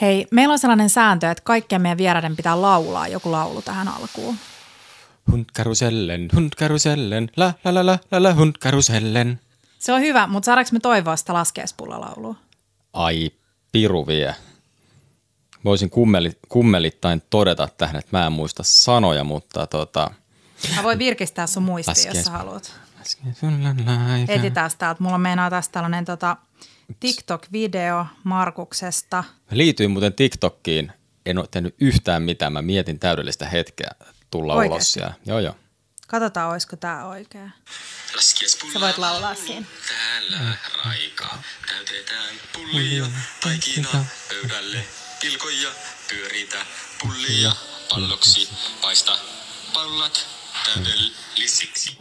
Hei, meillä on sellainen sääntö, että kaikkien meidän vieraiden pitää laulaa joku laulu tähän alkuun. Hundkarusellen, hundkarusellen, la la la la la la hundkarusellen. Se on hyvä, mutta saadaanko me toivoa sitä laskeespullalaulua? Ai, piru vie. Voisin kummeli, kummelittain todeta tähän, että mä en muista sanoja, mutta tota... Mä voin virkistää sun muistia, jos sä haluat. Etsitään. Etitään täältä. Mulla meinaa tästä tällainen tota, TikTok-video Markuksesta. Liityin muuten TikTokkiin. En ole tehnyt yhtään mitään. Mä mietin täydellistä hetkeä tulla ulos. Oikeesti? Ja, joo, joo. Katsotaan, olisiko tää oikea. Sä voit laulaa siinä. Täällä raikaa. Täytetään pullia, taikina pöydälle. Pilkoja, pyöritä, pullia, palloksi. Paista pallat täydellisiksi.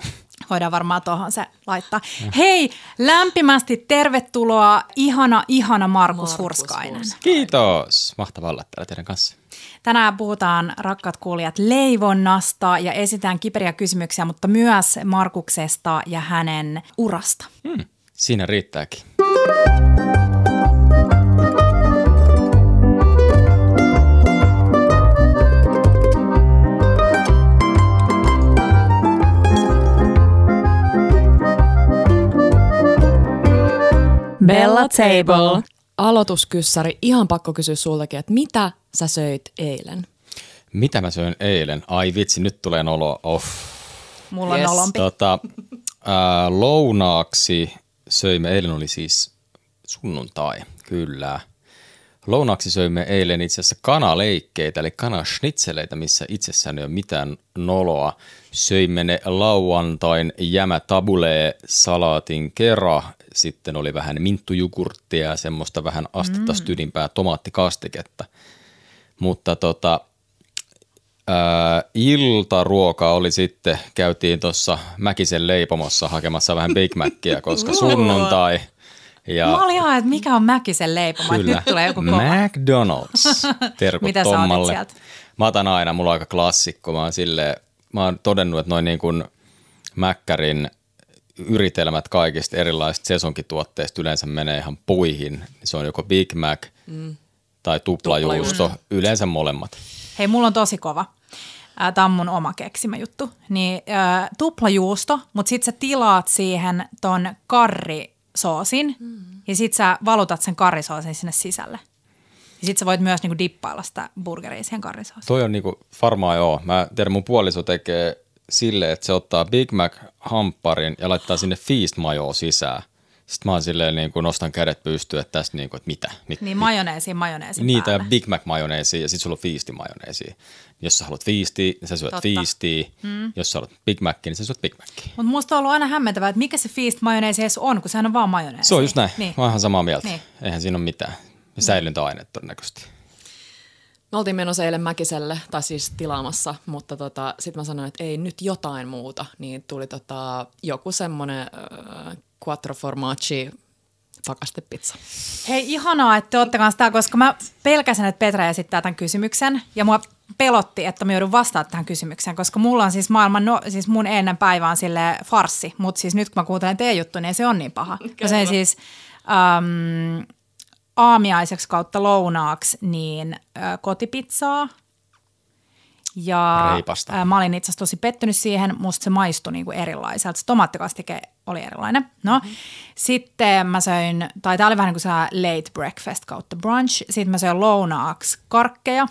Voidaan varmaan tuohon se laittaa. Hei, lämpimästi tervetuloa, ihana, ihana Markus, Markus Hurskainen. Hurskainen. Kiitos. Mahtavaa olla täällä teidän kanssa. Tänään puhutaan, rakkaat kuulijat, leivonnasta ja esitään kiperiä kysymyksiä, mutta myös Markuksesta ja hänen urasta. Hmm. Siinä riittääkin. Bella Table. Aloituskyssäri, ihan pakko kysyä sultakin, että mitä sä söit eilen? Mitä mä söin eilen? Ai vitsi, nyt tulee nolo. Oh. Mulla on Yes. nolompi. Tota, ää, lounaaksi söimme, eilen oli siis sunnuntai, kyllä. Lounaaksi söimme eilen itse asiassa kanaleikkeitä, eli kanasnitseleitä, missä itsessään ei ole mitään noloa. Söimme ne lauantain jämä tabulee salaatin kera, sitten oli vähän minttujugurttia ja semmoista vähän astetta mm. tydimpää tomaattikastiketta. Mutta tota, Ää, iltaruoka oli sitten, käytiin tuossa Mäkisen leipomossa hakemassa vähän Big Mackiä, koska sunnuntai. Ja Mä olin ihan, että mikä on Mäkisen leipoma, että nyt tulee joku kova. McDonald's. Terkut Mitä sä Tommalle. sieltä? Mä otan aina, mulla on aika klassikko. Mä oon, silleen, mä oon todennut, että noin niin kuin Mäkkärin yritelmät kaikista erilaisista sesonkituotteista yleensä menee ihan puihin. Se on joko Big Mac mm. tai tuplajuusto, Tuplajuusto. yleensä molemmat. Hei, mulla on tosi kova. Ää, Tämä on mun oma keksimä juttu. Niin, ää, tuplajuusto, mutta sit sä tilaat siihen ton karrisoosin mm. ja sit sä valutat sen karrisoosin sinne sisälle. Ja sit sä voit myös niinku dippailla sitä burgeria siihen karrisoosiin. Toi on niinku, varmaan joo. Mä tiedän, mun puoliso tekee silleen, että se ottaa Big Mac-hampparin ja laittaa sinne Feast majoa sisään. Sitten mä oon silleen niin kuin nostan kädet pystyyn, että tästä niin kuin, että mitä? mit, Niin majoneesiin majoneesin Niitä ja päälle. Big Mac majoneesia ja sitten sulla on Feastin majoneesia. Jos sä haluat Feastia, niin sä syöt Totta. Feastia. Mm. Jos sä haluat Big Macin, niin sä syöt Big Macin. Mutta musta on ollut aina hämmentävää, että mikä se feast majoneesi edes on, kun sehän on vaan majoneesi. Se on just näin. Niin. Mä oon ihan samaa mieltä. Niin. Eihän siinä ole mitään. Säilyntäaine todennäköisesti. Me oltiin menossa eilen Mäkiselle, tai siis tilaamassa, mutta tota, sitten mä sanoin, että ei nyt jotain muuta. Niin tuli tota, joku semmoinen äh, quattro formaggi pakastepizza. Hei, ihanaa, että te olette kanssa täällä, koska mä pelkäsin, että Petra esittää tämän kysymyksen ja mua pelotti, että mä joudun vastaamaan tähän kysymykseen, koska mulla on siis maailman, no, siis mun ennen päivä on sille farssi, mutta siis nyt kun mä kuuntelen teidän juttu, niin se on niin paha. Mä söin siis äm, aamiaiseksi kautta lounaaksi niin äh, kotipizzaa, ja Reipasta. ää, mä olin itse asiassa tosi pettynyt siihen, musta se maistui niinku erilaiselta. Se tomaattikastike oli erilainen. No, mm-hmm. sitten mä söin, tai tää oli vähän niin kuin se late breakfast kautta brunch. Sitten mä söin lounaaksi karkkeja.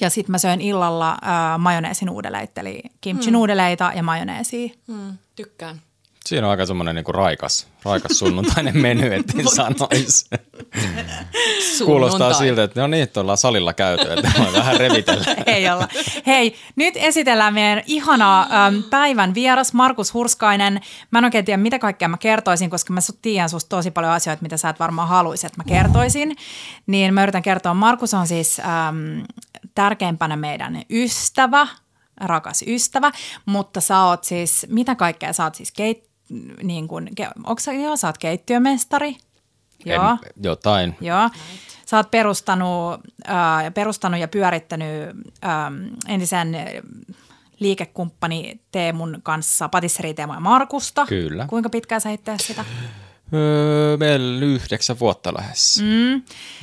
Ja sitten mä söin illalla ää, majoneesin uudeleita, eli kimchi nuudeleita ja majoneesia. Mm, tykkään. Siinä on aika semmoinen niinku raikas, raikas sunnuntainen menu, ettei sanoisi. Kuulostaa siltä, että no niin, että ollaan salilla käyty, että voi vähän revitellä. Ei olla. Hei, nyt esitellään meidän ihana äm, päivän vieras Markus Hurskainen. Mä en oikein tiedä, mitä kaikkea mä kertoisin, koska mä tiedän susta tosi paljon asioita, mitä sä et varmaan haluaisi, että mä kertoisin. Niin mä yritän kertoa. Markus on siis äm, tärkeimpänä meidän ystävä, rakas ystävä, mutta sä oot siis, mitä kaikkea sä oot siis keit, niin kuin, onko sä, joo, sä oot keittiömestari? Joo. En, jotain. Joo. Sä oot perustanut, äh, perustanut ja pyörittänyt äh, entisen liikekumppani Teemun kanssa Patisserie Teemu ja Markusta. Kyllä. Kuinka pitkään sä itse sitä? Öö, meillä yhdeksän vuotta lähes. Mm.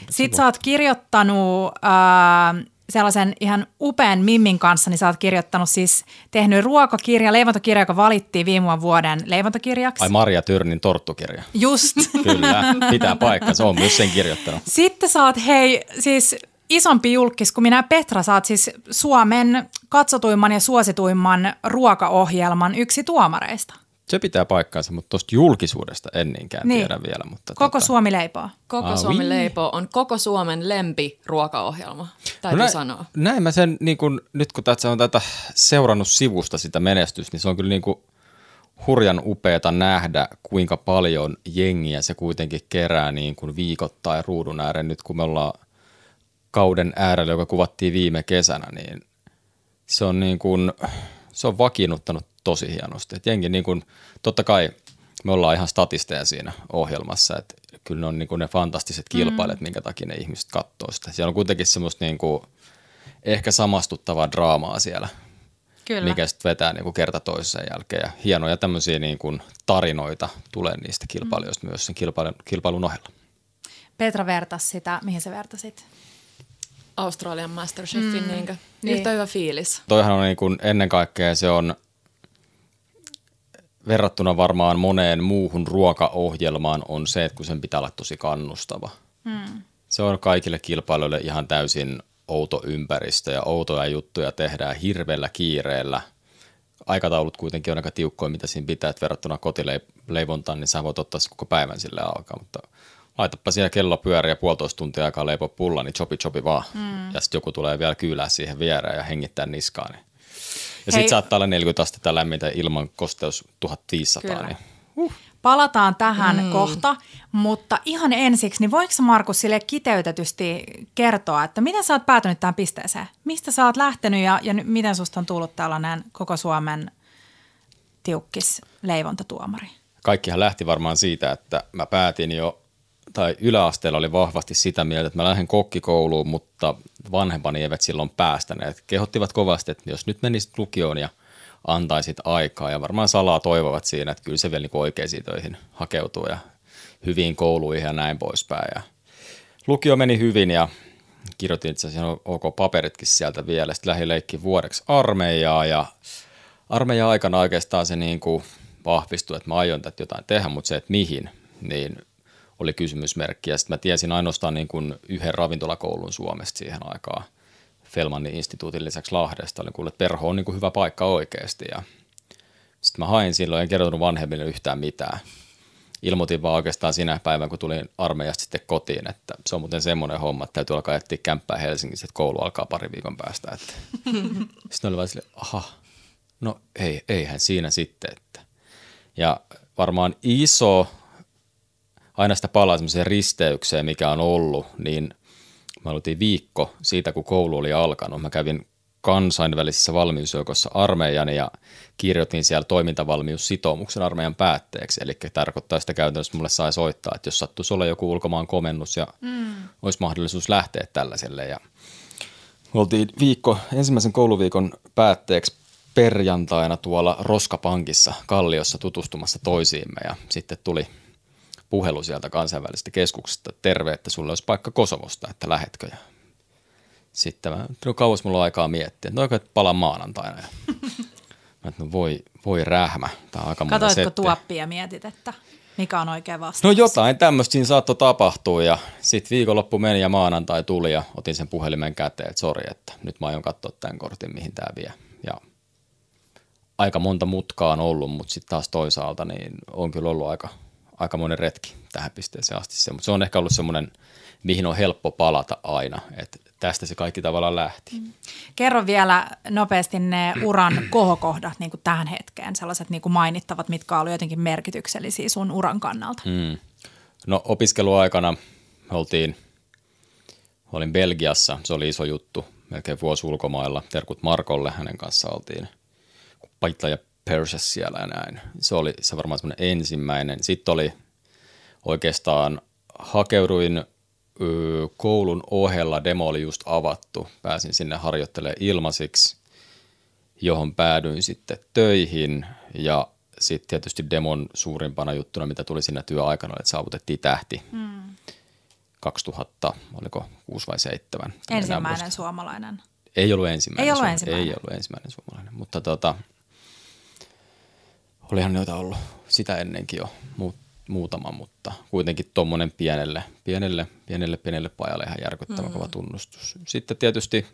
Sitten sä oot kirjoittanut äh, sellaisen ihan upean Mimmin kanssa, niin sä oot kirjoittanut siis, tehnyt ruokakirja, leivontakirja, joka valittiin viime vuoden leivontakirjaksi. Ai Maria Tyrnin torttukirja. Just. Kyllä, pitää paikka. Se on myös sen kirjoittanut. Sitten sä oot, hei, siis isompi julkis kuin minä Petra, sä oot siis Suomen katsotuimman ja suosituimman ruokaohjelman yksi tuomareista. Se pitää paikkaansa, mutta tuosta julkisuudesta en niinkään Niin. tiedä vielä. Mutta Koko tota, Suomi leipoo. Koko Ah, Suomi oui. leipoo on koko Suomen lempi ruokaohjelma, täytyy näin, sanoa. Näin mä sen, niin kun, nyt kun tätä on tätä seurannut sivusta sitä menestystä, niin se on kyllä niin kuin hurjan upeata nähdä, kuinka paljon jengiä se kuitenkin kerää niin kuin viikoittain ruudun ääreen. Nyt kun me ollaan kauden äärellä, joka kuvattiin viime kesänä, niin se on, niin kuin, se on vakiinnuttanut tosi hienosti. Et jengi niin kuin, totta kai me ollaan ihan statisteja siinä ohjelmassa, että kyllä ne on niin kuin ne fantastiset kilpailijat, mm. minkä takia ne ihmiset katsoo sitä. Siellä on kuitenkin semmoista niin kuin, ehkä samastuttavaa draamaa siellä, Kyllä. mikä sitten vetää niin kuin kerta toisen jälkeen. Ja hienoja tämmöisiä niin kuin tarinoita tulee niistä kilpailijoista mm. myös sen kilpailun, kilpailun ohella. Petra vertasi sitä, mihin sä vertasit? Australian Masterchefin, mm. niinkö? Niin. Yhtä hyvä fiilis. Toihan on niin kuin ennen kaikkea se on verrattuna varmaan moneen muuhun ruokaohjelmaan on se, että kun sen pitää olla tosi kannustava. Hmm. Se on kaikille kilpailijoille ihan täysin outo ympäristö ja outoja juttuja tehdään hirveällä kiireellä. Aikataulut kuitenkin on aika tiukkoja, mitä siinä pitää, että verrattuna kotileivontaan, niin sä voit ottaa se koko päivän sille alkaa, mutta laitapa siellä kello pyöriä puolitoista tuntia aikaa leipoa pulla, niin chopi chopi vaan. Mm. Ja sitten joku tulee vielä kyylää siihen viereen ja hengittää niskaan. Niin. Ja sitten saattaa olla 40 astetta lämmintä ilman kosteus 1500. Kyllä. Niin. Palataan tähän mm. kohta, mutta ihan ensiksi, niin voiko Markus sille kiteytetysti kertoa, että miten sä oot päätynyt tähän pisteeseen? Mistä sä oot lähtenyt ja, ja miten susta on tullut tällainen koko Suomen tiukkis leivontatuomari? Kaikkihan lähti varmaan siitä, että mä päätin jo, tai yläasteella oli vahvasti sitä mieltä, että mä lähden kokkikouluun, mutta vanhempani eivät silloin päästäneet. Kehottivat kovasti, että jos nyt menisit lukioon ja antaisit aikaa, ja varmaan salaa toivovat siinä, että kyllä se vielä niin oikeisiin töihin hakeutuu ja hyviin kouluihin ja näin poispäin. Ja lukio meni hyvin ja kirjoitin itse asiassa OK paperitkin sieltä vielä. Sitten lähdin leikkiin vuodeksi armeijaa ja armeijan aikana oikeastaan se niin kuin vahvistui, että mä aion tätä jotain tehdä, mutta se, että mihin, niin oli kysymysmerkki. Ja sitten mä tiesin ainoastaan niin kuin yhden ravintolakoulun Suomesta siihen aikaan. Felmanin instituutin lisäksi Lahdesta. Olin kuullut, että perho on niin kuin hyvä paikka oikeasti. Ja sitten mä hain silloin, en kertonut vanhemmille yhtään mitään. Ilmoitin vaan oikeastaan sinä päivänä, kun tulin armeijasta sitten kotiin, että se on muuten semmoinen homma, että täytyy alkaa etsiä kämppää Helsingissä, että koulu alkaa pari viikon päästä. Että. Sitten oli vaan silleen, aha, no ei, eihän siinä sitten. Että. Ja varmaan iso, aina sitä palaa semmoiseen risteykseen, mikä on ollut, niin me oltiin viikko siitä, kun koulu oli alkanut. Mä kävin kansainvälisessä valmiusjoukossa armeijan ja kirjoitin siellä toimintavalmiussitoumuksen armeijan päätteeksi. Eli tarkoittaa sitä käytännössä, että mulle sai soittaa, että jos sattuisi olla joku ulkomaan komennus ja mm. olisi mahdollisuus lähteä tällaiselle. Ja oltiin viikko, ensimmäisen kouluviikon päätteeksi perjantaina tuolla Roskapankissa Kalliossa tutustumassa toisiimme ja sitten tuli puhelu sieltä kansainvälisestä keskuksesta, että terve, että sulle olisi paikka Kosovosta, että lähetkö. Ja sitten mä, no kauas mulla on aikaa miettiä, että no oikein palaan maanantaina. Ja mä, että no voi, voi rähmä, tämä on aika monta Katoitko tuoppia ja mietit, että mikä on oikea vastaus? No jotain tämmöistä siinä saattoi tapahtua ja sitten viikonloppu meni ja maanantai tuli ja otin sen puhelimen käteen, että sori, että nyt mä aion katsoa tämän kortin, mihin tämä vie. Ja aika monta mutkaa on ollut, mutta sitten taas toisaalta niin on kyllä ollut aika, aika monen retki tähän pisteeseen asti. Se, mutta se on ehkä ollut semmoinen, mihin on helppo palata aina, että tästä se kaikki tavallaan lähti. Mm. Kerro vielä nopeasti ne uran kohokohdat niin kuin tähän hetkeen, sellaiset niin kuin mainittavat, mitkä olivat jotenkin merkityksellisiä sun uran kannalta. Mm. No opiskeluaikana me oltiin, olin Belgiassa, se oli iso juttu, melkein vuosi ulkomailla. Terkut Markolle, hänen kanssa oltiin Paitla ja Perses siellä ja näin. Se oli se varmaan semmoinen ensimmäinen. Sitten oli oikeastaan, hakeuduin ö, koulun ohella, demo oli just avattu. Pääsin sinne harjoittelemaan ilmaisiksi, johon päädyin sitten töihin ja sitten tietysti demon suurimpana juttuna, mitä tuli siinä työaikana, että saavutettiin tähti. Mm. 2000, oliko 6 vai 7. Ensimmäinen suomalainen. Ei ollut ensimmäinen. Ei ollut ensimmäinen. Ei ollut ensimmäinen suomalainen, mutta tota, olihan noita ollut sitä ennenkin jo mu- muutama, mutta kuitenkin tuommoinen pienelle, pienelle, pienelle, pienelle pajalle ihan järkyttävän mm. kova tunnustus. Sitten tietysti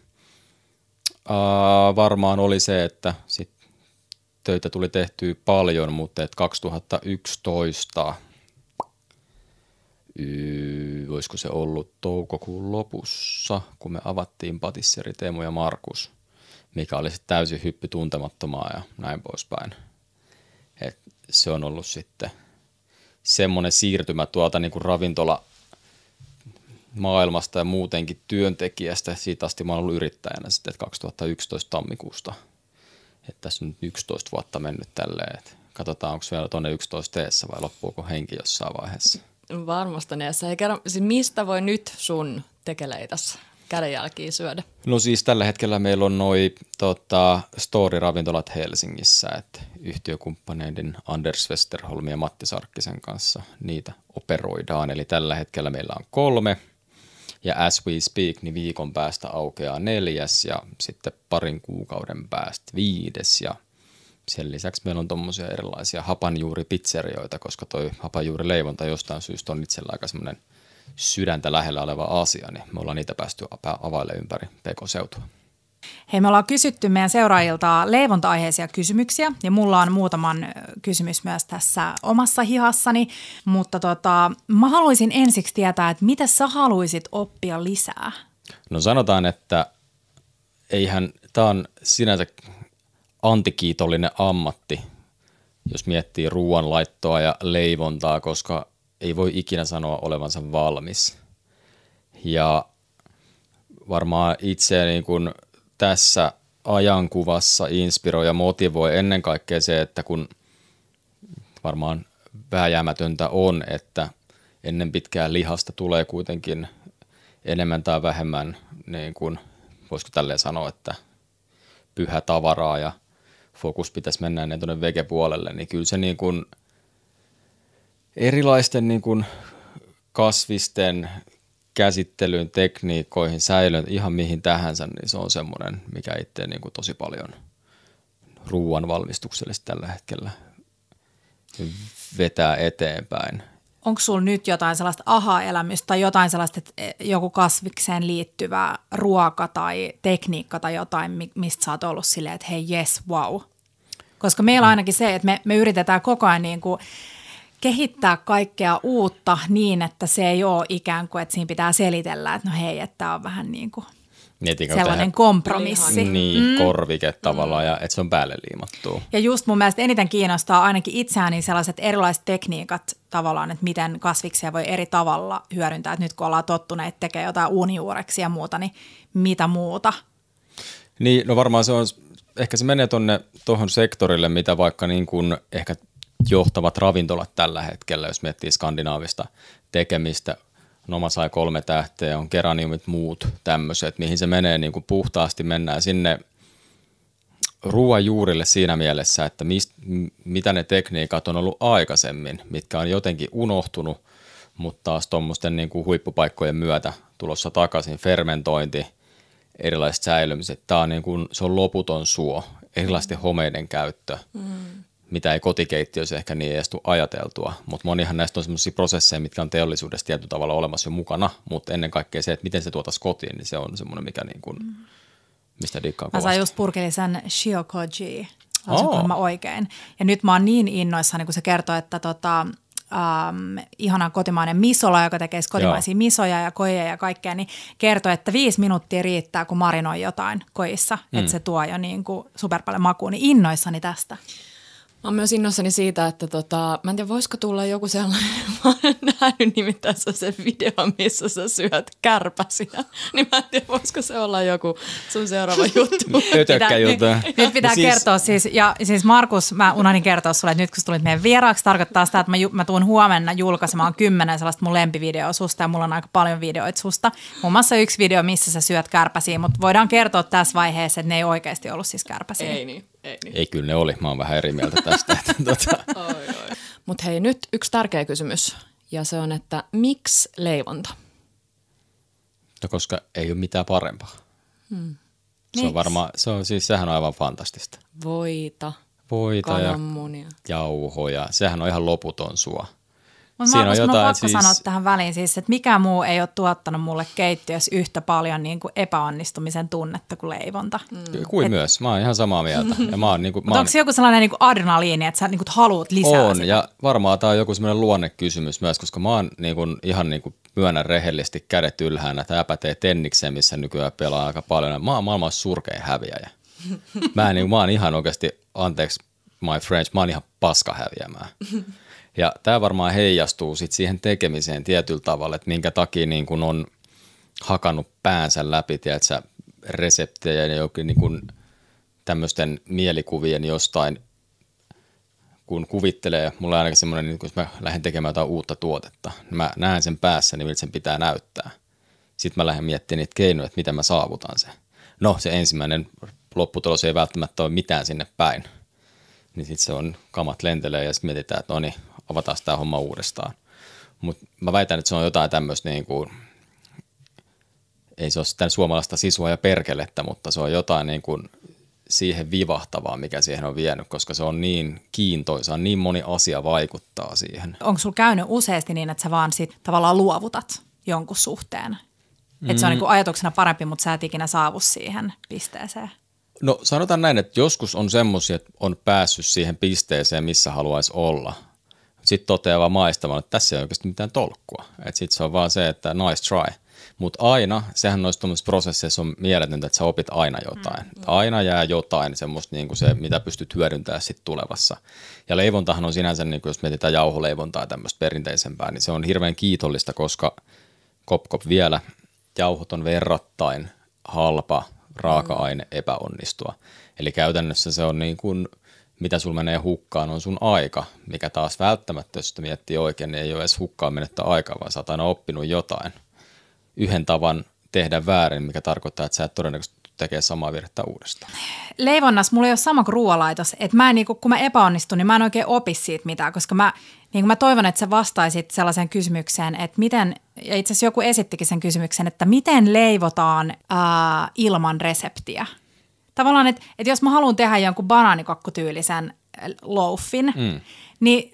uh, varmaan oli se, että sit töitä tuli tehtyä paljon, mutta et 2011 Yy, olisiko se ollut toukokuun lopussa, kun me avattiin Patisseri Teemu ja Markus, mikä oli sitten täysin hyppy tuntemattomaa ja näin poispäin. Et se on ollut sitten semmoinen siirtymä tuolta niin kuin ravintola maailmasta ja muutenkin työntekijästä. Siitä asti mä oon ollut yrittäjänä sitten että 2011 tammikuusta. Että tässä on nyt 11 vuotta mennyt tälleen. että katsotaan, onko vielä tuonne 11 teessä vai loppuuko henki jossain vaiheessa. Varmasti neessä. Ei kerro, siis mistä voi nyt sun tekeleitässä kädenjälkiä syödä? No siis tällä hetkellä meillä on noi tota, story-ravintolat Helsingissä, että yhtiökumppaneiden Anders Westerholm ja Matti Sarkkisen kanssa niitä operoidaan. Eli tällä hetkellä meillä on kolme ja as we speak, niin viikon päästä aukeaa neljäs ja sitten parin kuukauden päästä viides ja sen lisäksi meillä on tuommoisia erilaisia hapanjuuripizzerioita, koska toi hapanjuurileivonta jostain syystä on itsellä aika semmoinen sydäntä lähellä oleva asia, niin me ollaan niitä päästy availle ympäri PK-seutua. Hei, me ollaan kysytty meidän seuraajilta leivonta-aiheisia kysymyksiä ja mulla on muutaman kysymys myös tässä omassa hihassani, mutta tota, mä haluaisin ensiksi tietää, että mitä sä haluaisit oppia lisää? No sanotaan, että eihän, tämä on sinänsä antikiitollinen ammatti, jos miettii ruoanlaittoa ja leivontaa, koska ei voi ikinä sanoa olevansa valmis. Ja varmaan itse niin kuin tässä ajankuvassa inspiroi ja motivoi ennen kaikkea se, että kun varmaan vääjäämätöntä on, että ennen pitkää lihasta tulee kuitenkin enemmän tai vähemmän, niin kuin, voisiko tälleen sanoa, että pyhä tavaraa ja fokus pitäisi mennä ennen tuonne vegepuolelle, niin kyllä se niin kuin erilaisten niin kuin kasvisten käsittelyyn, tekniikoihin, säilöön, ihan mihin tähänsä, niin se on semmoinen, mikä itse niin kuin tosi paljon ruoan valmistuksellisesti tällä hetkellä vetää eteenpäin. Onko sulla nyt jotain sellaista aha-elämystä tai jotain sellaista, että joku kasvikseen liittyvä ruoka tai tekniikka tai jotain, mi- mistä sä oot ollut silleen, että hei yes, wow. Koska meillä on ainakin se, että me, me yritetään koko ajan niin kuin kehittää kaikkea uutta niin, että se ei ole ikään kuin, että siinä pitää selitellä, että no hei, että tämä on vähän niin kuin kun sellainen tehdään- kompromissi. Niin, mm. korvike tavallaan, ja että se on päälle liimattua. Ja just mun mielestä eniten kiinnostaa ainakin itseäni sellaiset erilaiset tekniikat tavallaan, että miten kasviksia voi eri tavalla hyödyntää. Että nyt kun ollaan tottuneet tekemään jotain uunijuureksia ja muuta, niin mitä muuta? Niin, no varmaan se on, ehkä se menee tonne tuohon sektorille, mitä vaikka niin kuin ehkä johtavat ravintolat tällä hetkellä, jos miettii skandinaavista tekemistä. Noma sai kolme tähteä, on keraniumit, muut tämmöiset, mihin se menee niin kuin puhtaasti, mennään sinne ruoan juurille siinä mielessä, että mist, mitä ne tekniikat on ollut aikaisemmin, mitkä on jotenkin unohtunut, mutta taas tuommoisten niin kuin huippupaikkojen myötä tulossa takaisin, fermentointi, erilaiset säilymiset. Tämä on, niin kuin, se on loputon suo, erilaisten homeiden käyttö, mm. Mitä ei kotikeittiössä ehkä niin edes tule ajateltua. Mutta monihan näistä on sellaisia prosesseja, mitkä on teollisuudessa tietyllä tavalla olemassa jo mukana, mutta ennen kaikkea se, että miten se tuotaisiin kotiin, niin se on semmoinen, mikä niin kuin, mistä dikkaan Mä kovasti. sain just purkillisen shiokoji, Oo. mä oikein. Ja nyt mä oon niin innoissani, kun se kertoo, että tota, um, ihana kotimainen misola, joka tekee siis kotimaisia Joo. misoja ja kojeja ja kaikkea, niin kertoo, että viisi minuuttia riittää, kun marinoi jotain kojissa, mm. että se tuo jo niin kuin super paljon makuun. Niin innoissani tästä. Mä oon myös innossani siitä, että tota, mä en tiedä, voisiko tulla joku sellainen, mä oon nähnyt nimittäin se video, missä sä syöt kärpäsiä, niin mä en tiedä, voisiko se olla joku sun seuraava juttu. Ötökkä juttu. Nyt, nyt pitää Siis- siis, kertoa siis, ja siis Markus, mä unohdin kertoa sulle, että nyt kun sä tulit meidän vieraaksi, tarkoittaa sitä, että mä, mä tuun huomenna julkaisemaan kymmenen sellaista mun lempivideoa susta, ja mulla on aika paljon videoita susta. Muun muassa yksi video, missä sä syöt kärpäsiä, mutta voidaan kertoa tässä vaiheessa, että ne ei oikeasti ollut siis kärpäsiä. Ei niin. Ei niin. Ei kyllä ne oli, mä oon vähän eri mieltä tästä. Että, tota, Mutta hei, nyt yksi tärkeä kysymys. Ja se on, että miksi leivonta? no, koska ei ole mitään parempaa. Hmm. Se on varmaan, se on siis, sehän on aivan fantastista. Voita, Voita ja kananmunia. jauhoja, sehän on ihan loputon sua. Mutta Siinä mä, on mun on jotain, pakko siis- sanoa tähän väliin siis, että mikä muu ei ole tuottanut mulle keittiössä yhtä paljon niin kuin epäonnistumisen tunnetta kuin leivonta. Mm. Kuin Et, myös, mä oon ihan samaa mieltä. Ja mä oon, niinku, mä Mutta oon, onko se joku sellainen niin kuin adrenaliini, että sä niin kuin haluat lisää on, sitä? ja varmaan tämä on joku semmoinen luonnekysymys myös, koska mä oon niinku, ihan niinku, myönnän rehellisesti kädet ylhäänä, että pätee tennikseen, missä nykyään pelaa aika paljon. Mä oon maailman surkein häviäjä. Mä, en, niinku, mä oon ihan oikeasti, anteeksi my French, mä oon ihan paska häviämään. Ja tämä varmaan heijastuu sit siihen tekemiseen tietyllä tavalla, että minkä takia niin kun on hakannut päänsä läpi, tiedätkö, reseptejä ja jokin niin kun tämmöisten mielikuvien jostain, kun kuvittelee, mulla on ainakin semmoinen, niin kun mä lähden tekemään jotain uutta tuotetta, niin mä näen sen päässä, niin miltä sen pitää näyttää. Sitten mä lähden miettimään niitä keinoja, että miten mä saavutan sen. No, se ensimmäinen lopputulos ei välttämättä ole mitään sinne päin. Niin sitten se on, kamat lentelee ja sitten mietitään, että no niin, avataan tämä homma uudestaan. Mutta mä väitän, että se on jotain tämmöistä niin kuin, ei se ole sitten suomalaista sisua ja perkelettä, mutta se on jotain niin kuin siihen vivahtavaa, mikä siihen on vienyt, koska se on niin kiintoisa, niin moni asia vaikuttaa siihen. Onko sulla käynyt useasti niin, että sä vaan sit tavallaan luovutat jonkun suhteen? Mm. Että se on niin kuin ajatuksena parempi, mutta sä et ikinä saavu siihen pisteeseen. No sanotaan näin, että joskus on semmoisia, että on päässyt siihen pisteeseen, missä haluaisi olla. Sitten toteaa vaan maistamaan, että tässä ei oikeasti mitään tolkkua. Sitten se on vaan se, että nice try. Mutta aina, sehän noissa tuommoisissa prosesseissa on mieletöntä, että sä opit aina jotain. Mm. Aina jää jotain semmoista, niin kuin se, mitä pystyt hyödyntämään sitten tulevassa. Ja leivontahan on sinänsä, niin kuin jos mietitään jauholeivontaa ja tämmöistä perinteisempää, niin se on hirveän kiitollista, koska kop kop vielä, jauhot on verrattain halpa raaka-aine epäonnistua. Eli käytännössä se on niin kuin, mitä sul menee hukkaan, on sun aika, mikä taas välttämättä, jos sitä miettii oikein, niin ei ole edes hukkaan menettä aikaa, vaan sä oot aina oppinut jotain. Yhden tavan tehdä väärin, mikä tarkoittaa, että sä et todennäköisesti tekee samaa virhettä uudestaan. leivonnassa mulla ei ole sama kuin ruoalaitos. Että mä en, niin kun mä epäonnistun, niin mä en oikein opi siitä mitään, koska mä, niin mä toivon, että sä vastaisit sellaiseen kysymykseen, että miten, ja itse asiassa joku esittikin sen kysymyksen, että miten leivotaan ää, ilman reseptiä. Tavallaan, että, että jos mä haluan tehdä jonkun banaanikokkutyyllisen loafin, mm. niin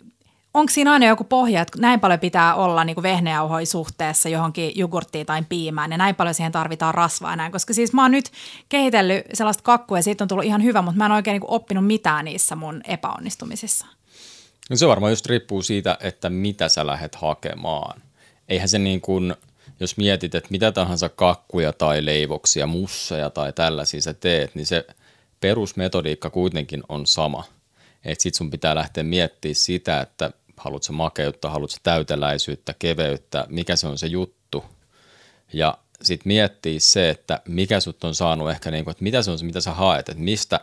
onko siinä aina joku pohja, että näin paljon pitää olla niin vehnäjauhoja suhteessa johonkin jogurttiin tai piimään ja näin paljon siihen tarvitaan rasvaa näin, koska siis mä oon nyt kehitellyt sellaista kakkua ja siitä on tullut ihan hyvä, mutta mä en oikein niin oppinut mitään niissä mun epäonnistumisissa. No se varmaan just riippuu siitä, että mitä sä lähdet hakemaan. Eihän se niin kuin, jos mietit, että mitä tahansa kakkuja tai leivoksia, musseja tai tällaisia sä teet, niin se perusmetodiikka kuitenkin on sama. Että sit sun pitää lähteä miettimään sitä, että haluatko makeutta, haluatko täyteläisyyttä, keveyttä, mikä se on se juttu. Ja sitten miettiä se, että mikä sut on saanut ehkä, niin kuin, että mitä se on se, mitä sä haet, että mistä,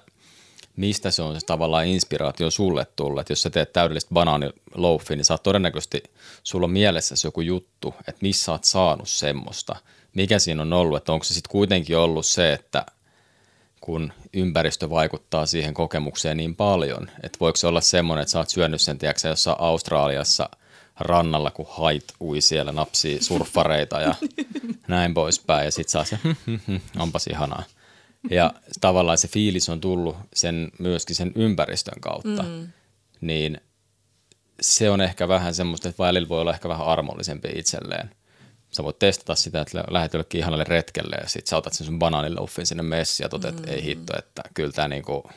mistä se on se tavallaan inspiraatio sulle tullut. Että jos sä teet täydellistä banaaniloafia, niin sä oot todennäköisesti, sulla on mielessäsi joku juttu, että missä sä oot saanut semmoista. Mikä siinä on ollut, että onko se sitten kuitenkin ollut se, että kun ympäristö vaikuttaa siihen kokemukseen niin paljon, että voiko se olla semmoinen, että sä oot syönyt sen, tiedätkö, jossain Australiassa rannalla, kun hait ui siellä, napsii surffareita ja näin poispäin, ja sit saa se, "Hm, hm, hm, onpas ihanaa. Ja tavallaan se fiilis on tullut sen, myöskin sen ympäristön kautta, mm. niin se on ehkä vähän semmoista, että välillä voi olla ehkä vähän armollisempi itselleen. Sä voit testata sitä, että lähdet jollekin ihanalle retkelle ja sit sä otat sen sun banaaniloffin sinne messiin ja totet, että ei hitto, että kyllä tää niinku,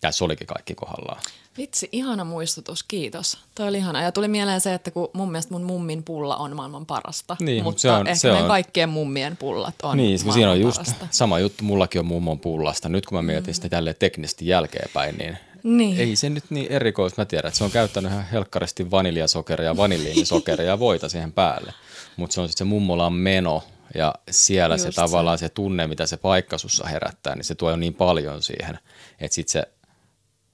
tässä olikin kaikki kohdallaan. Vitsi, ihana muistutus, kiitos. Toi oli ihana. Ja tuli mieleen se, että kun mun mielestä mun mummin pulla on maailman parasta, Niin, mutta se on- ehkä se on- kaikkien mummien pullat on Niin, siinä on just parasta. sama juttu, mullakin on mummon pullasta. Nyt kun mä mietin sitä tälleen teknisesti jälkeenpäin, niin, Niin. ei se nyt niin erikoista. Mä tiedän, että se on käyttänyt ihan helkkaristi vaniljasokeria, vanilliinisokeria ja voita siihen päälle. Mutta se on sitten se mummolan meno ja siellä Just se se. tavallaan se tunne, mitä se paikka sussa herättää, niin se tuo jo niin paljon siihen, että sitten se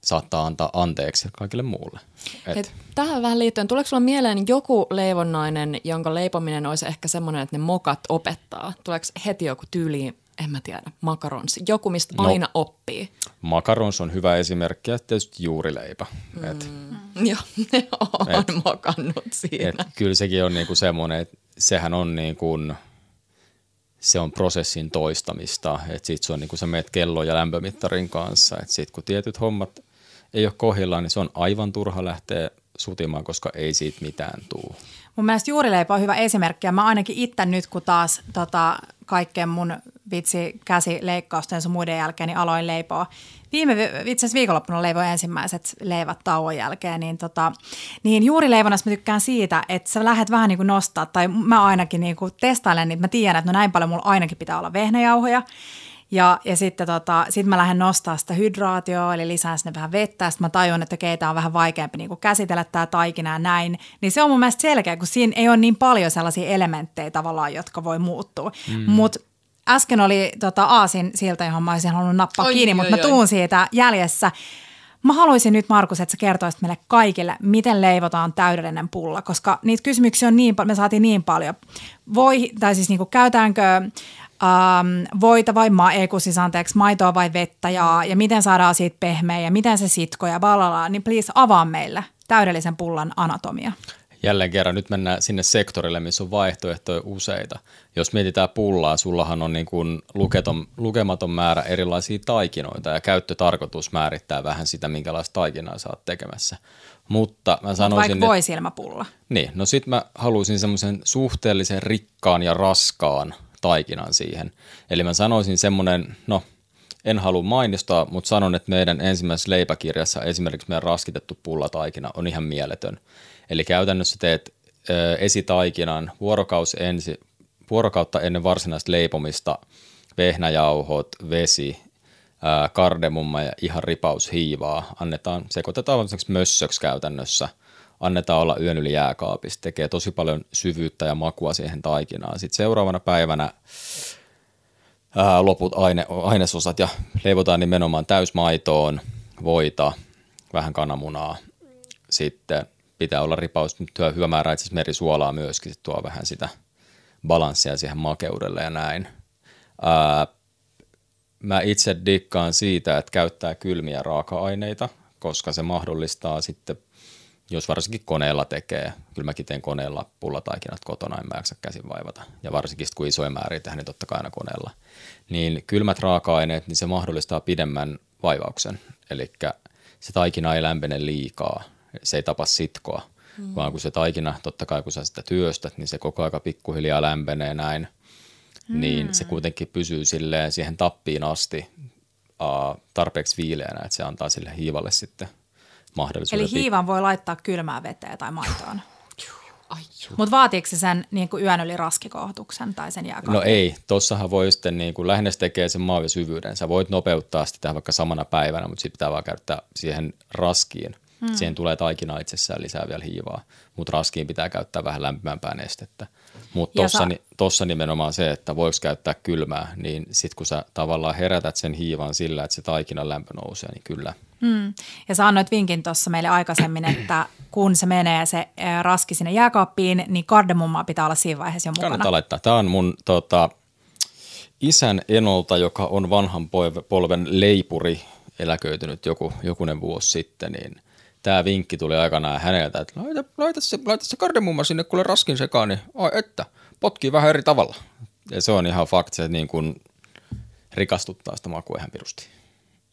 saattaa antaa anteeksi kaikille muulle. Et, Et tähän vähän liittyen, tuleeko sulla mieleen joku leivonnainen, jonka leipominen olisi ehkä semmoinen, että ne mokat opettaa? Tuleeko heti joku tyyli en mä tiedä, makarons, joku mistä No. aina oppii. Makarons on hyvä esimerkki ja tietysti juurileipä. Mm. Et, Joo, ne on Et- mokannut siinä. et kyllä sekin on niinku semmoinen, että sehän on niinku, se on prosessin toistamista, että sit se on niinku sä meet kello- ja lämpömittarin kanssa, että sit kun tietyt hommat ei ole kohdillaan, niin se on aivan turha lähteä sutimaan, koska ei siitä mitään tuu. Mun mielestä juurileipä on hyvä esimerkki ja mä ainakin itse nyt, kun taas tota, kaikkeen mun vitsi käsileikkausten sun muiden jälkeen, niin aloin leipoa. Viime, vi- itse asiassa viikonloppuna leivoin ensimmäiset leivät tauon jälkeen, niin, tota, niin juurileivonnassa mä tykkään siitä, että sä lähdet vähän niin kuin nostaa, tai mä ainakin niin kuin testailen niitä, mä tiedän, että no näin paljon mulla ainakin pitää olla vehnäjauhoja, ja, ja sitten tota, sit mä lähden nostaa sitä hydraatioa, eli lisään sinne vähän vettä, sitten mä tajun, että okei, tää on vähän vaikeampi niin käsitellä tämä taikina ja näin. Niin se on mun mielestä selkeä, kun siinä ei ole niin paljon sellaisia elementtejä tavallaan, jotka voi muuttua. Mm. Mutta äsken oli tota, aasin siltä, johon mä olisin halunnut nappaa Oi, kiinni, mutta mä oi. tuun siitä jäljessä. Mä haluaisin nyt, Markus, että sä kertoisit meille kaikille, miten leivotaan täydellinen pulla, koska niitä kysymyksiä on niin paljon, me saatiin niin paljon. Voi, tai siis niinku, käytäänkö ähm, voita vai ma- ei, kun siis anteeksi, maitoa vai vettä ja, ja miten saadaan siitä pehmeä ja miten se sitko ja balala, niin please avaa meille täydellisen pullan anatomia. Jälleen kerran nyt mennään sinne sektorille, missä on vaihtoehtoja useita. Jos mietitään pullaa, sullahan on niin kuin luketon, lukematon määrä erilaisia taikinoita ja käyttötarkoitus määrittää vähän sitä, minkälaista taikinaa sä oot tekemässä. Mutta mä sanoisin, Vaikka että voi silmäpulla. niin, no sit mä haluaisin semmoisen suhteellisen rikkaan ja raskaan taikinan siihen. Eli mä sanoisin semmoinen, no en halua mainostaa, mutta sanon, että meidän ensimmäisessä leipäkirjassa esimerkiksi meidän raskitettu pullataikina on ihan mieletön. Eli käytännössä teet ö, esitaikinan vuorokaus ensi, vuorokautta ennen varsinaista leipomista, vehnäjauhot, vesi, ää, kardemumma ja ihan ripaus hiivaa. Annetaan, sekoitetaan mössöksi käytännössä. Annetaan olla yön yli jääkaapissa. Tekee tosi paljon syvyyttä ja makua siihen taikinaan. Sitten seuraavana päivänä ää, loput aine, ainesosat ja leivotaan nimenomaan täysmaitoon, voita, vähän kananmunaa. Sitten pitää olla ripaus, hyvä- määrä itse merisuolaa myöskin, se tuo vähän sitä balanssia siihen makeudelle ja näin. Ää, mä itse dikkaan siitä, että käyttää kylmiä raaka-aineita, koska se mahdollistaa sitten, jos varsinkin koneella tekee, kyllä mäkin teen koneella pullataikinat kotona, en mä jaksa käsin vaivata. Ja varsinkin sit, kun isoja määriä tehdään, niin totta kai aina koneella. Niin kylmät raaka-aineet, niin se mahdollistaa pidemmän vaivauksen. Eli se taikina ei lämpene liikaa, se ei tapa sitkoa, mm. vaan kun se taikina, totta kai kun sä sitä työstät, niin se koko aika pikkuhiljaa lämpenee näin, mm. niin se kuitenkin pysyy silleen siihen tappiin asti uh, tarpeeksi viileänä, että se antaa sille hiivalle sitten mahdollisuuden. Eli hiivan voi laittaa kylmää veteen tai maitoon. Ai, Mutta vaatiiko se sen niin kuin yön yli raskikohotuksen tai sen jääkaapin? No ei, tossahan voi sitten niin kuin lähinnä tekee sen maavisyvyyden. Sä voit nopeuttaa sitä vaikka samana päivänä, mutta sitten pitää vaan käyttää siihen raskiin. Hmm. Siihen tulee taikina itsessään lisää vielä hiivaa, mutta raskiin pitää käyttää vähän lämpimämpää nestettä. Mutta Ja tossa, sä- ni, tossa nimenomaan se, että voiko käyttää kylmää, niin sitten kun sä tavallaan herätät sen hiivan sillä, että se taikinan lämpö nousee, niin kyllä. Mm. Ja sä annoit vinkin tuossa meille aikaisemmin, että kun se menee se raski sinne jääkaappiin, niin kardemummaa pitää olla siinä vaiheessa jo mukana. Kannattaa laittaa. Tämä on mun tota, isän enolta, joka on vanhan polven leipuri, eläköitynyt joku, jokunen vuosi sitten, niin tämä vinkki tuli aikanaan häneltä, että laita, laita, se, laita se kardemumma sinne kuule raskin sekaan, niin ai että, potkii vähän eri tavalla. Ja se on ihan fakti, se niin kuin rikastuttaa sitä makua ihan pirusti.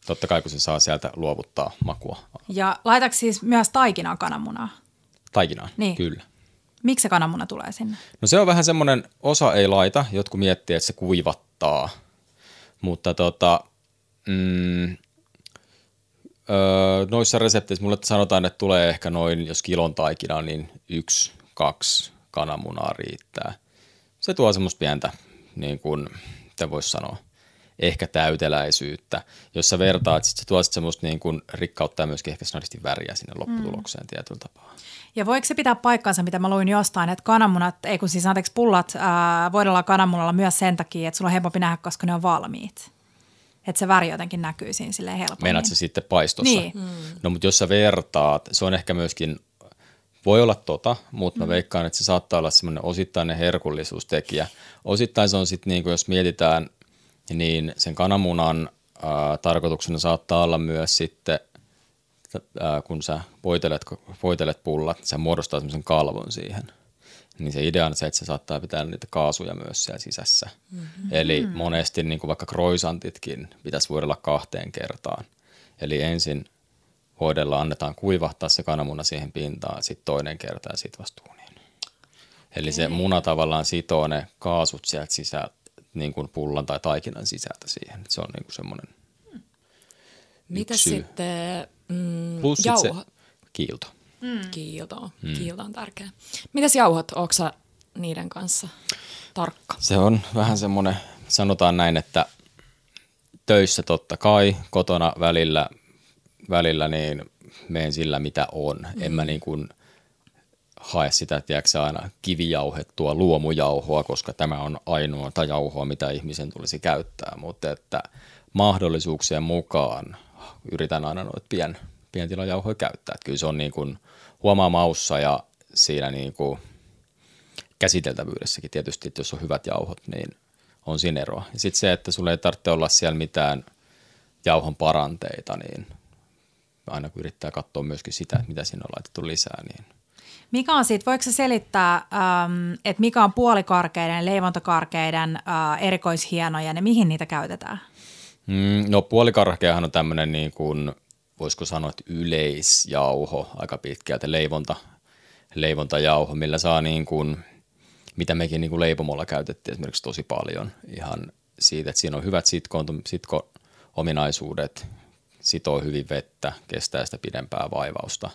Totta kai, kun se saa sieltä luovuttaa makua Ja laitaks siis myös taikinaan kananmunaa? taikinaan. Niin. Kyllä. Miksi se kananmuna tulee sinne? No se on vähän semmoinen, osa ei laita, jotkut miettii, että se kuivattaa. Mutta tota, mm, öö, noissa resepteissä mulle sanotaan, että tulee ehkä noin, jos kilon taikina, niin yksi, kaksi kananmunaa riittää. Se tuo semmoista pientä, niin kuin, mitä voisi sanoa, ehkä täyteläisyyttä. Jos sä vertaat, sit se tuo sit semmoista niin kuin rikkautta ja myöskin ehkä snadisti väriä sinne lopputulokseen mm. tietyllä tapaa. Ja voiko se pitää paikkansa, mitä mä luin jostain, että kananmunat, ei kun siis anteeksi pullat, ää, voidaan kananmunalla myös sen takia, että sulla on helpompi nähdä, koska ne on valmiit. Että se väri jotenkin näkyy siinä silleen helpommin. Meinaat se sitten paistossa? Niin. No mutta jos sä vertaat, se on ehkä myöskin, voi olla tota, mutta mä veikkaan, että se saattaa olla semmoinen osittainen herkullisuustekijä. Osittain se on sitten, niin jos mietitään niin sen kananmunan ää, tarkoituksena saattaa olla myös sitten, ää, kun sä voitelet, voitelet pullat, sä muodostaa semmoisen kalvon siihen. Niin se idea on se, että se saattaa pitää niitä kaasuja myös siellä sisässä. Mm-hmm. Eli monesti niin kuin vaikka kroisantitkin pitäisi voidella kahteen kertaan. Eli ensin voidella annetaan kuivahtaa se kananmuna siihen pintaan, sitten toinen kerta ja sitten vasta uuniin. Eli se muna tavallaan sitoo ne kaasut sieltä sisältä, niin kuin pullan tai taikinan sisältä siihen. Se on niin kuin semmoinen Mitä syy. sitten mm, Plus sit se kiilto. Mm. Kiilto. Mm. Kiilto on tärkeä. Mitäs jauhot? Onko sä niiden kanssa tarkka? Se on vähän semmoinen, sanotaan näin, että töissä totta kai, kotona välillä, välillä niin meen sillä mitä on. Mm. En mä niin kuin hae sitä, tiedätkö, aina kivijauhettua luomujauhoa, koska tämä on ainoa tai jauhoa, mitä ihmisen tulisi käyttää, mutta että mahdollisuuksien mukaan yritän aina noita pien, pientilajauhoja käyttää. Että kyllä se on niin kuin huomaa maussa ja siinä niin kuin käsiteltävyydessäkin tietysti, että jos on hyvät jauhot, niin on siinä eroa. Ja sitten se, että sulla ei tarvitse olla siellä mitään jauhon paranteita, niin aina kun yrittää katsoa myöskin sitä, että mitä siinä on laitettu lisää, niin Mikä on siitä, voiko sä selittää, ähm, että mikä on puolikarkeiden, leivontakarkeiden äh, erikoishienoja ja mihin niitä käytetään? Mm, no puolikarkeahan on tämmöinen niin kuin, voisiko sanoa, että yleisjauho aika pitkälti, leivonta, leivontajauho, millä saa niin kuin, mitä mekin niin kuin leipomolla käytettiin esimerkiksi tosi paljon ihan siitä, että siinä on hyvät sitko, sitko-ominaisuudet, sitoo hyvin vettä, kestää sitä pidempää vaivausta.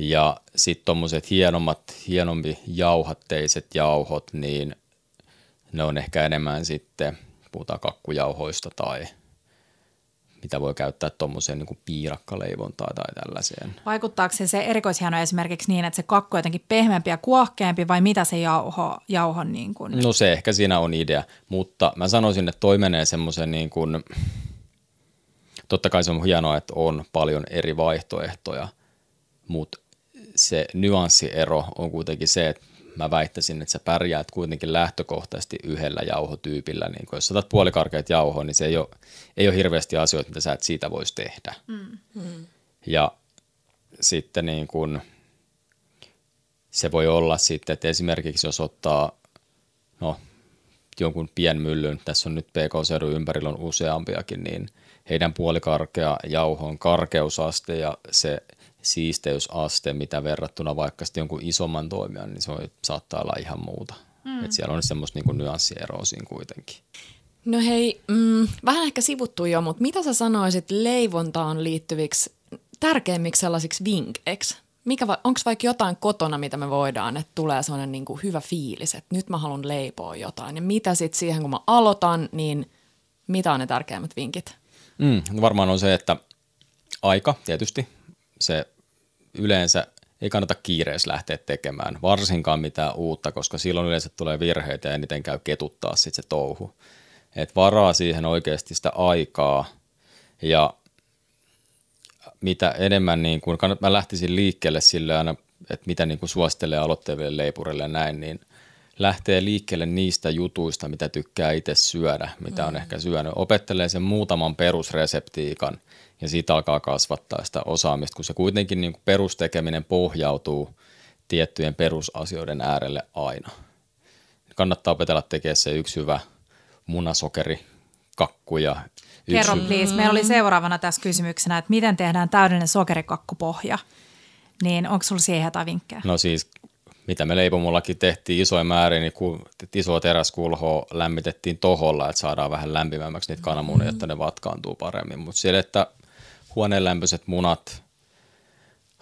Ja sitten tuommoiset hienommat, hienompi jauhatteiset jauhot, niin ne on ehkä enemmän sitten, puhutaan kakkujauhoista tai mitä voi käyttää tuommoiseen niin piirakkaleivontaan tai tällaiseen. Vaikuttaako se, se erikoishieno esimerkiksi niin, että se kakku on jotenkin pehmeämpi ja kuohkeampi vai mitä se jauho, jauhon niin kuin? No se ehkä siinä on idea, mutta mä sanoisin, että toi menee semmoisen niin kuin, totta kai se on hienoa, että on paljon eri vaihtoehtoja, mutta se nyanssiero on kuitenkin se, että mä väittäisin, että sä pärjäät kuitenkin lähtökohtaisesti yhdellä jauhotyypillä. Niin kun jos sä otat puolikarkeat jauhoa, niin se ei ole, ei ole hirveästi asioita, mitä sä et siitä voisi tehdä. Mm. Ja sitten niin kun, se voi olla sitten, että esimerkiksi jos ottaa no, jonkun pienmyllyn, tässä on nyt PK-seudun ympärillä on useampiakin, niin heidän puolikarkea jauhon karkeusaste ja se siisteysaste, mitä verrattuna vaikka sitten jonkun isomman toimijan, niin se voi, saattaa olla ihan muuta. Mm. Et siellä on semmoista niin nyanssieroa siinä kuitenkin. No hei, mm, vähän ehkä sivuttu jo, mutta mitä sä sanoisit leivontaan liittyviksi tärkeimmiksi sellaisiksi vinkkeiksi? Mikä va- onko vaikka jotain kotona, mitä me voidaan, että tulee sellainen niin kuin hyvä fiilis, että nyt mä haluan leipoa jotain. Ja mitä sitten siihen, kun mä aloitan, niin mitä on ne tärkeimmät vinkit? Mm, no varmaan on se, että aika tietysti, se yleensä ei kannata kiireessä lähteä tekemään, varsinkaan mitään uutta, koska silloin yleensä tulee virheitä ja eniten käy ketuttaa sitten se touhu. Et varaa siihen oikeasti sitä aikaa ja mitä enemmän, niin kun mä lähtisin liikkeelle sille aina, että mitä niin suosittelee aloitteille leipurille näin, niin lähtee liikkeelle niistä jutuista, mitä tykkää itse syödä, mitä on mm. ehkä syönyt. Opettelee sen muutaman perusreseptiikan ja siitä alkaa kasvattaa sitä osaamista, kun se kuitenkin niin kuin perustekeminen pohjautuu tiettyjen perusasioiden äärelle aina. Kannattaa opetella tekemään se yksi hyvä munasokeri, kakku ja yksi Kerro please. Meillä oli seuraavana tässä kysymyksenä, että miten tehdään täydellinen sokerikakkupohja. Niin onko sulla siihen jotain vinkkejä? No siis mitä me leipomollakin tehtiin isoja määriä, niin kun isoa teräskulhoa lämmitettiin toholla, että saadaan vähän lämpimämmäksi niitä kananmunia, jotta ne vatkaantuu paremmin. Mutta siellä, että huoneenlämpöiset munat,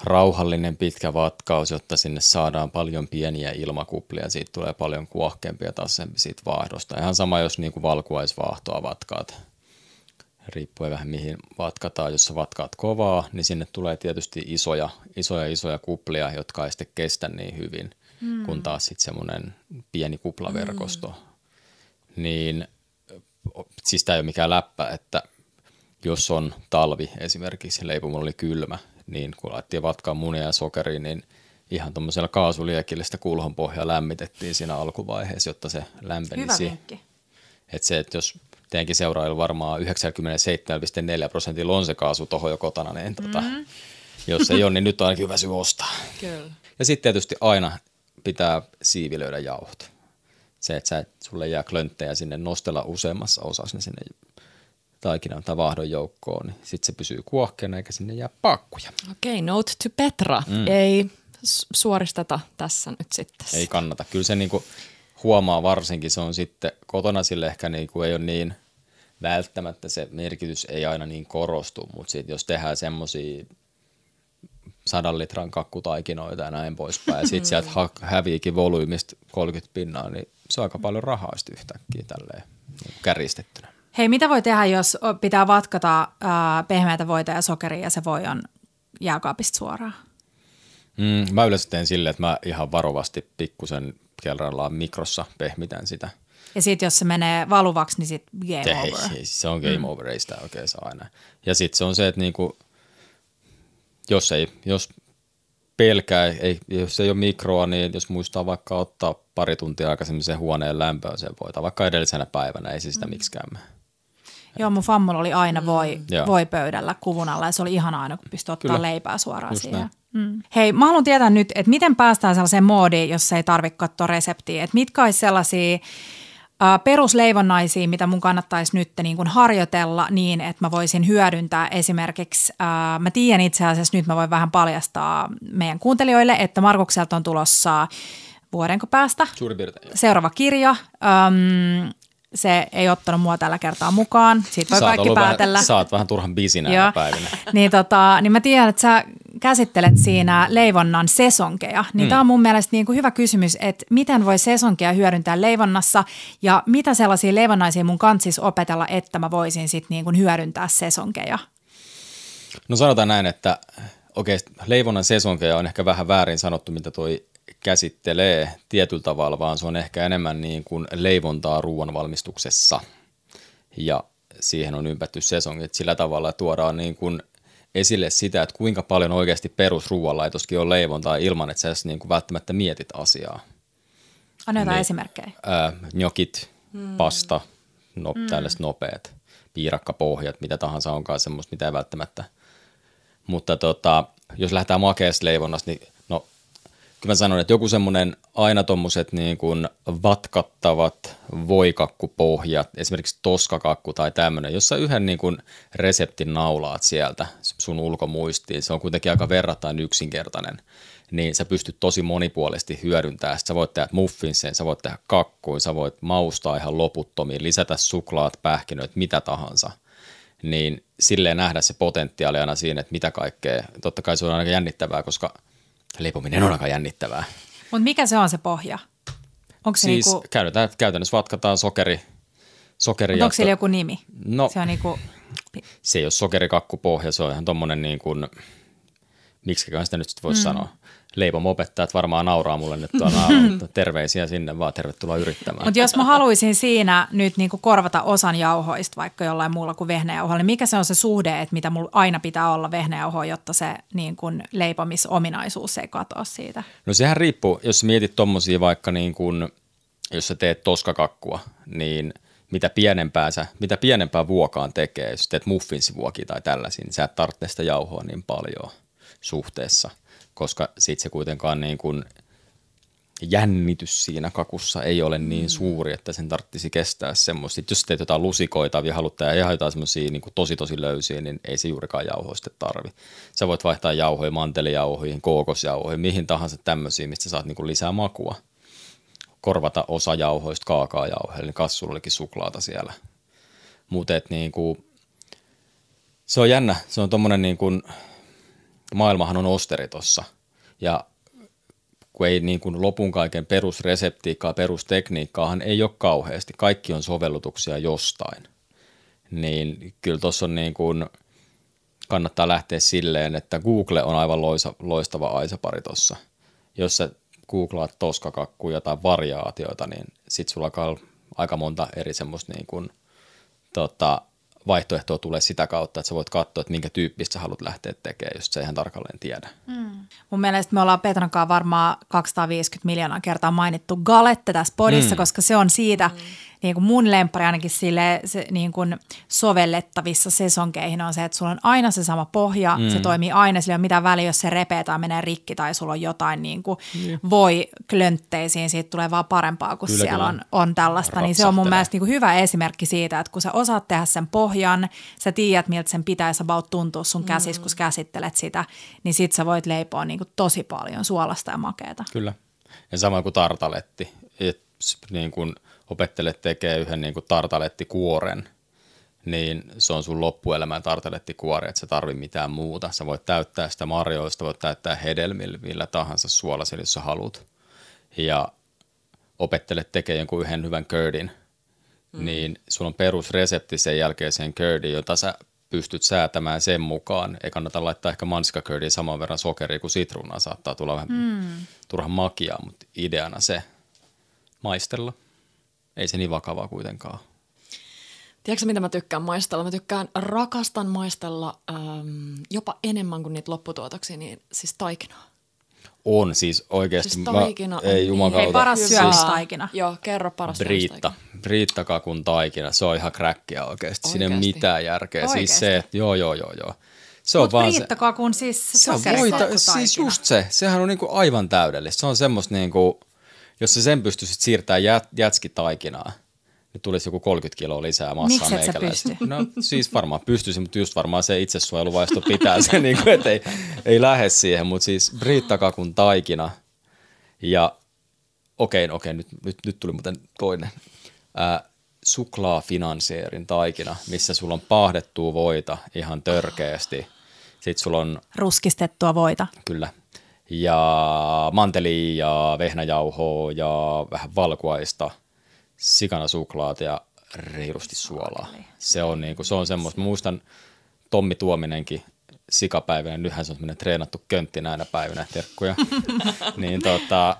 rauhallinen pitkä vatkaus, jotta sinne saadaan paljon pieniä ilmakuplia, siitä tulee paljon kuohkeampi ja tasaisempi siitä vaahdosta. Ihan sama, jos niin kuin valkuaisvaahtoa vatkaat, riippuen vähän mihin vatkataan. Jos sä vatkaat kovaa, niin sinne tulee tietysti isoja, isoja, isoja kuplia, jotka ei sitten kestä niin hyvin, mm. kun taas sitten semmoinen pieni kuplaverkosto. Mm. Niin siis tämä ei ole mikään läppä, että jos on talvi esimerkiksi, leipomulla oli kylmä, niin kun laitettiin vatkaa munia ja sokeria, niin ihan tuommoisella kaasuliekillä sitä kulhon pohjaa lämmitettiin siinä alkuvaiheessa, jotta se lämpenisi. Hyvä vinkki. Et se, että jos teidänkin seuraajilla varmaan 97,4 prosentilla on se kaasu tuohon jo kotona, niin tota, mm. jos ei ole, niin nyt on ainakin hyvä syy ostaa. Kyllä. Ja sitten tietysti aina pitää siivilöidä jauhot. Se, että sä et, sulle jää klönttejä sinne nostella useammassa osassa ne sinne taikinan tai vaahdon joukkoon, niin sitten se pysyy kuohkeena eikä sinne jää pakkuja. Okei, note to Petra. Mm. Ei suoristeta tässä nyt sitten. Ei kannata. Kyllä se niinku huomaa varsinkin, se on sitten kotona sille ehkä niinku ei ole niin välttämättä se merkitys ei aina niin korostu, mutta sitten jos tehdään semmoisia sadan litran kakkutaikinoita ja näin poispäin, ja sitten sieltä ha- häviikin volyymista 30 pinnaa, niin se on aika paljon rahaa sitten yhtäkkiä tälleen niin kärjistettynä. Hei, mitä voi tehdä, jos pitää vatkata ää, pehmeätä voita ja sokeria ja se voi on jääkaapista suoraan? Mm, mä yleensä teen silleen, että mä ihan varovasti pikkusen kerrallaan mikrossa pehmitän sitä. Ja sitten jos se menee valuvaksi, niin sitten game Se, over. ei, se on game over, ei sitä oikein saa aina. Ja sitten se on se, että niinku, jos, ei, jos pelkää, ei, jos ei ole mikroa, niin jos muistaa vaikka ottaa pari tuntia aikaisemmin sen huoneen lämpöön sen voita, vaikka edellisenä päivänä, ei se sitä mm. miksikään mene. Joo, mun fammulla oli aina voi, Joo. voi pöydällä kuvun alla ja se oli ihan aina, kun pystyi ottaa Kyllä. leipää suoraan Just siihen. näin. Mm. Hei, mä haluan tietää nyt, että miten päästään sellaiseen moodiin, jossa ei tarvitse katsoa reseptiä. Että mitkä olisi sellaisia äh, perusleivonnaisia, mitä mun kannattaisi nyt niin kuin harjoitella niin, että mä voisin hyödyntää esimerkiksi, äh, mä tiedän itse asiassa, nyt mä voin vähän paljastaa meidän kuuntelijoille, että Markukselta on tulossa vuodenko päästä Suurin piirtein. seuraava kirja. Öm, se ei ottanut mua tällä kertaa mukaan. Siitä voi Sä kaikki päätellä. Vähän, sä oot vähän turhan busy näinä päivinä. niin, tota, niin mä tiedän, että sä käsittelet siinä leivonnan sesonkeja. Niin mm. tämä on mun mielestä niin kuin hyvä kysymys, että miten voi sesonkeja hyödyntää leivonnassa ja mitä sellaisia leivonnaisia mun kantsis opetella, että mä voisin sitten niin kuin hyödyntää sesonkeja. No sanotaan näin, että okei, leivonnan sesonkeja on ehkä vähän väärin sanottu, mitä toi käsittelee tietyllä tavalla, vaan se on ehkä enemmän niin kuin leivontaa ruoan valmistuksessa. Ja siihen on ympätty sesongit sillä tavalla, että tuodaan niin kuin esille sitä, että kuinka paljon oikeasti perusruoanlaitoskin on leivontaa ilman, että sä edes niin kuin välttämättä mietit asiaa. Anna jotain Niin. esimerkkejä. Ää, njokit, pasta, no, mm. tällaiset nopeat, piirakkapohjat, mitä tahansa onkaan semmoista, mitä ei välttämättä. Mutta tota, jos lähdetään makeasta leivonnasta, niin kyllä mä sanon, että joku semmoinen aina tommoset niin kuin vatkattavat voikakkupohjat, esimerkiksi toskakakku tai tämmöinen, jossa yhden niin kuin reseptin naulaat sieltä sun ulkomuistiin, se on kuitenkin aika verrattain yksinkertainen, niin sä pystyt tosi monipuolisesti hyödyntämään. Sä voit tehdä muffinsen, sä voit tehdä kakkuin, sä voit maustaa ihan loputtomiin, lisätä suklaat, pähkinöitä, mitä tahansa. Niin silleen nähdä se potentiaali aina siinä, että mitä kaikkea. Totta kai se on aika jännittävää, koska leipominen on aika jännittävää. Mutta mikä se on se pohja? Onko se Siis niinku, käytetään, käytännössä vatkataan sokeri, sokeri mut ja onko sillä joku nimi? No, Se on niinku, se ei ole sokerikakkupohja, se on ihan tommonen niin kuin, miksiköhän sitä nyt sitten voisi mm. sanoa. Leipomopettajat varmaan nauraa mulle nyt tuolla, mutta terveisiä sinne vaan, tervetuloa yrittämään. Mutta jos mä haluaisin siinä nyt niinku korvata osan jauhoista vaikka jollain muulla kuin vehnäjauhoilla, niin mikä se on se suhde, että mitä mulla aina pitää olla vehnäjauhoa, jotta se niin kuin leipomisominaisuus ei katoa siitä? No sehän riippuu, jos mietit tommosia vaikka niin kuin, jos sä teet toskakakkua, niin mitä pienempää, sä, mitä pienempää vuokaan tekee, jos teet muffinsivuokia tai tällaisia, niin sä et tarvitse sitä jauhoa niin paljon suhteessa, koska sit se kuitenkaan niin kuin jännitys siinä kakussa ei ole niin suuri, että sen tarvitsisi kestää semmoista. Sitten jos teet jotain lusikoita ja haluat tehdä ihan jotain semmoisia niin tosi tosi löysiä, niin ei se juurikaan jauhoista tarvi. Sä voit vaihtaa jauhoja mantelijauhoihin, kookosjauhoihin, mihin tahansa tämmöisiä, mistä saat niin lisää makua. Korvata osa jauhoista kaakaojauheilla, niin kassulla olikin suklaata siellä. Mutta niin kuin, se on jännä, se on tommonen niin kuin, maailmahan on osteri tossa. Ja kun ei niin kuin lopun kaiken perusreseptiikkaa, perustekniikkaahan ei ole kauheasti. Kaikki on sovellutuksia jostain. Niin kyllä tuossa on niin kuin, kannattaa lähteä silleen, että Google on aivan loisa, loistava aisapari tuossa. Jos sä googlaat toskakakkuja tai variaatioita, niin sit sulla olla aika monta eri semmoista niin kuin, tota, vaihtoehtoa tulee sitä kautta, että sä voit katsoa, että minkä tyyppistä sä haluat lähteä tekemään, jos sä ihan tarkalleen tiedä. Mun mielestä me ollaan Petran kanssa varmaan 250 miljoonaa kertaa mainittu galette tässä podissa, mm. koska se on siitä niin kuin mun lemppari ainakin sille se, niin kuin sovellettavissa sesonkeihin on se, että sulla on aina se sama pohja, mm. se toimii aina, sillä ei ole mitään väliä, jos se repee tai menee rikki tai sulla on jotain niin kuin mm. voi klöntteisiin, siitä tulee vaan parempaa, kun kyllä, siellä kyllä. on, on tällaista, niin se on mun mielestä niin kuin hyvä esimerkki siitä, että kun sä osaat tehdä sen pohjan, sä tiedät, miltä sen pitäisi about tuntua sun käsissä, mm. kun käsittelet sitä, niin sit sä voit leipoa niin kuin tosi paljon suolasta ja makeeta. Kyllä. Ja sama kuin tartaletti. Et, niin kun opettelet tekee yhden niin kuin tartalettikuoren, niin se on sun loppuelämän tartalettikuori, että sä tarvi mitään muuta. Sä voit täyttää sitä marjoista, voit täyttää hedelmillä, millä tahansa suolasilla, jos sä haluat. Ja opettelet tekee jonkun yhden hyvän kördin, mm. niin sun on perusresepti sen jälkeen sen kördin, jota sä pystyt säätämään sen mukaan. Ei kannata laittaa ehkä manskakördiin saman verran sokeria kuin sitruunaa, saattaa tulla vähän mm. turhan makiaa, mutta ideana se maistella. Ei se niin vakavaa kuitenkaan. Tiedätkö mitä mä tykkään maistella? Mä tykkään, rakastan maistella ähm, jopa enemmän kuin niitä lopputuotoksia, niin siis taikinaa. On siis oikeasti. Siis taikina mä, ei jumakauta. Hei, paras syömistaikina. Joo, kerro paras Briitta. Briitta kakun taikina. Se on ihan kräkkiä oikeasti. Siinä ei ole mitään järkeä. Oikeasti. Siis se, että joo, joo, joo, joo. Se on vaan Briitta kakun siis se on voita, siis just se. Sehän on niinku aivan täydellistä. Se on semmoista niinku, jos se sen pystyisit siirtämään jät, jätskitaikinaa – nyt tulisi joku 30 kiloa lisää massaa Miksi pysty? No siis varmaan pystyisin, mutta just varmaan se itsesuojeluvaisto pitää sen, niin kuin, että ei, ei lähde siihen, mutta siis briittakakun taikina ja okei, okay, okei, okay, nyt, nyt, nyt tuli muuten toinen. Ää, suklaafinanseerin taikina, missä sulla on pahdettua voita ihan törkeästi. Sitten sulla on... Ruskistettua voita. Kyllä. Ja manteli ja vehnäjauhoa ja vähän valkuaista – sikana suklaata ja reilusti suolaa. Se on, niinku, se on semmoista. Muistan Tommi Tuominenkin sikapäivänä, nythän se on semmoinen treenattu köntti näinä päivinä, terkkuja. niin tota,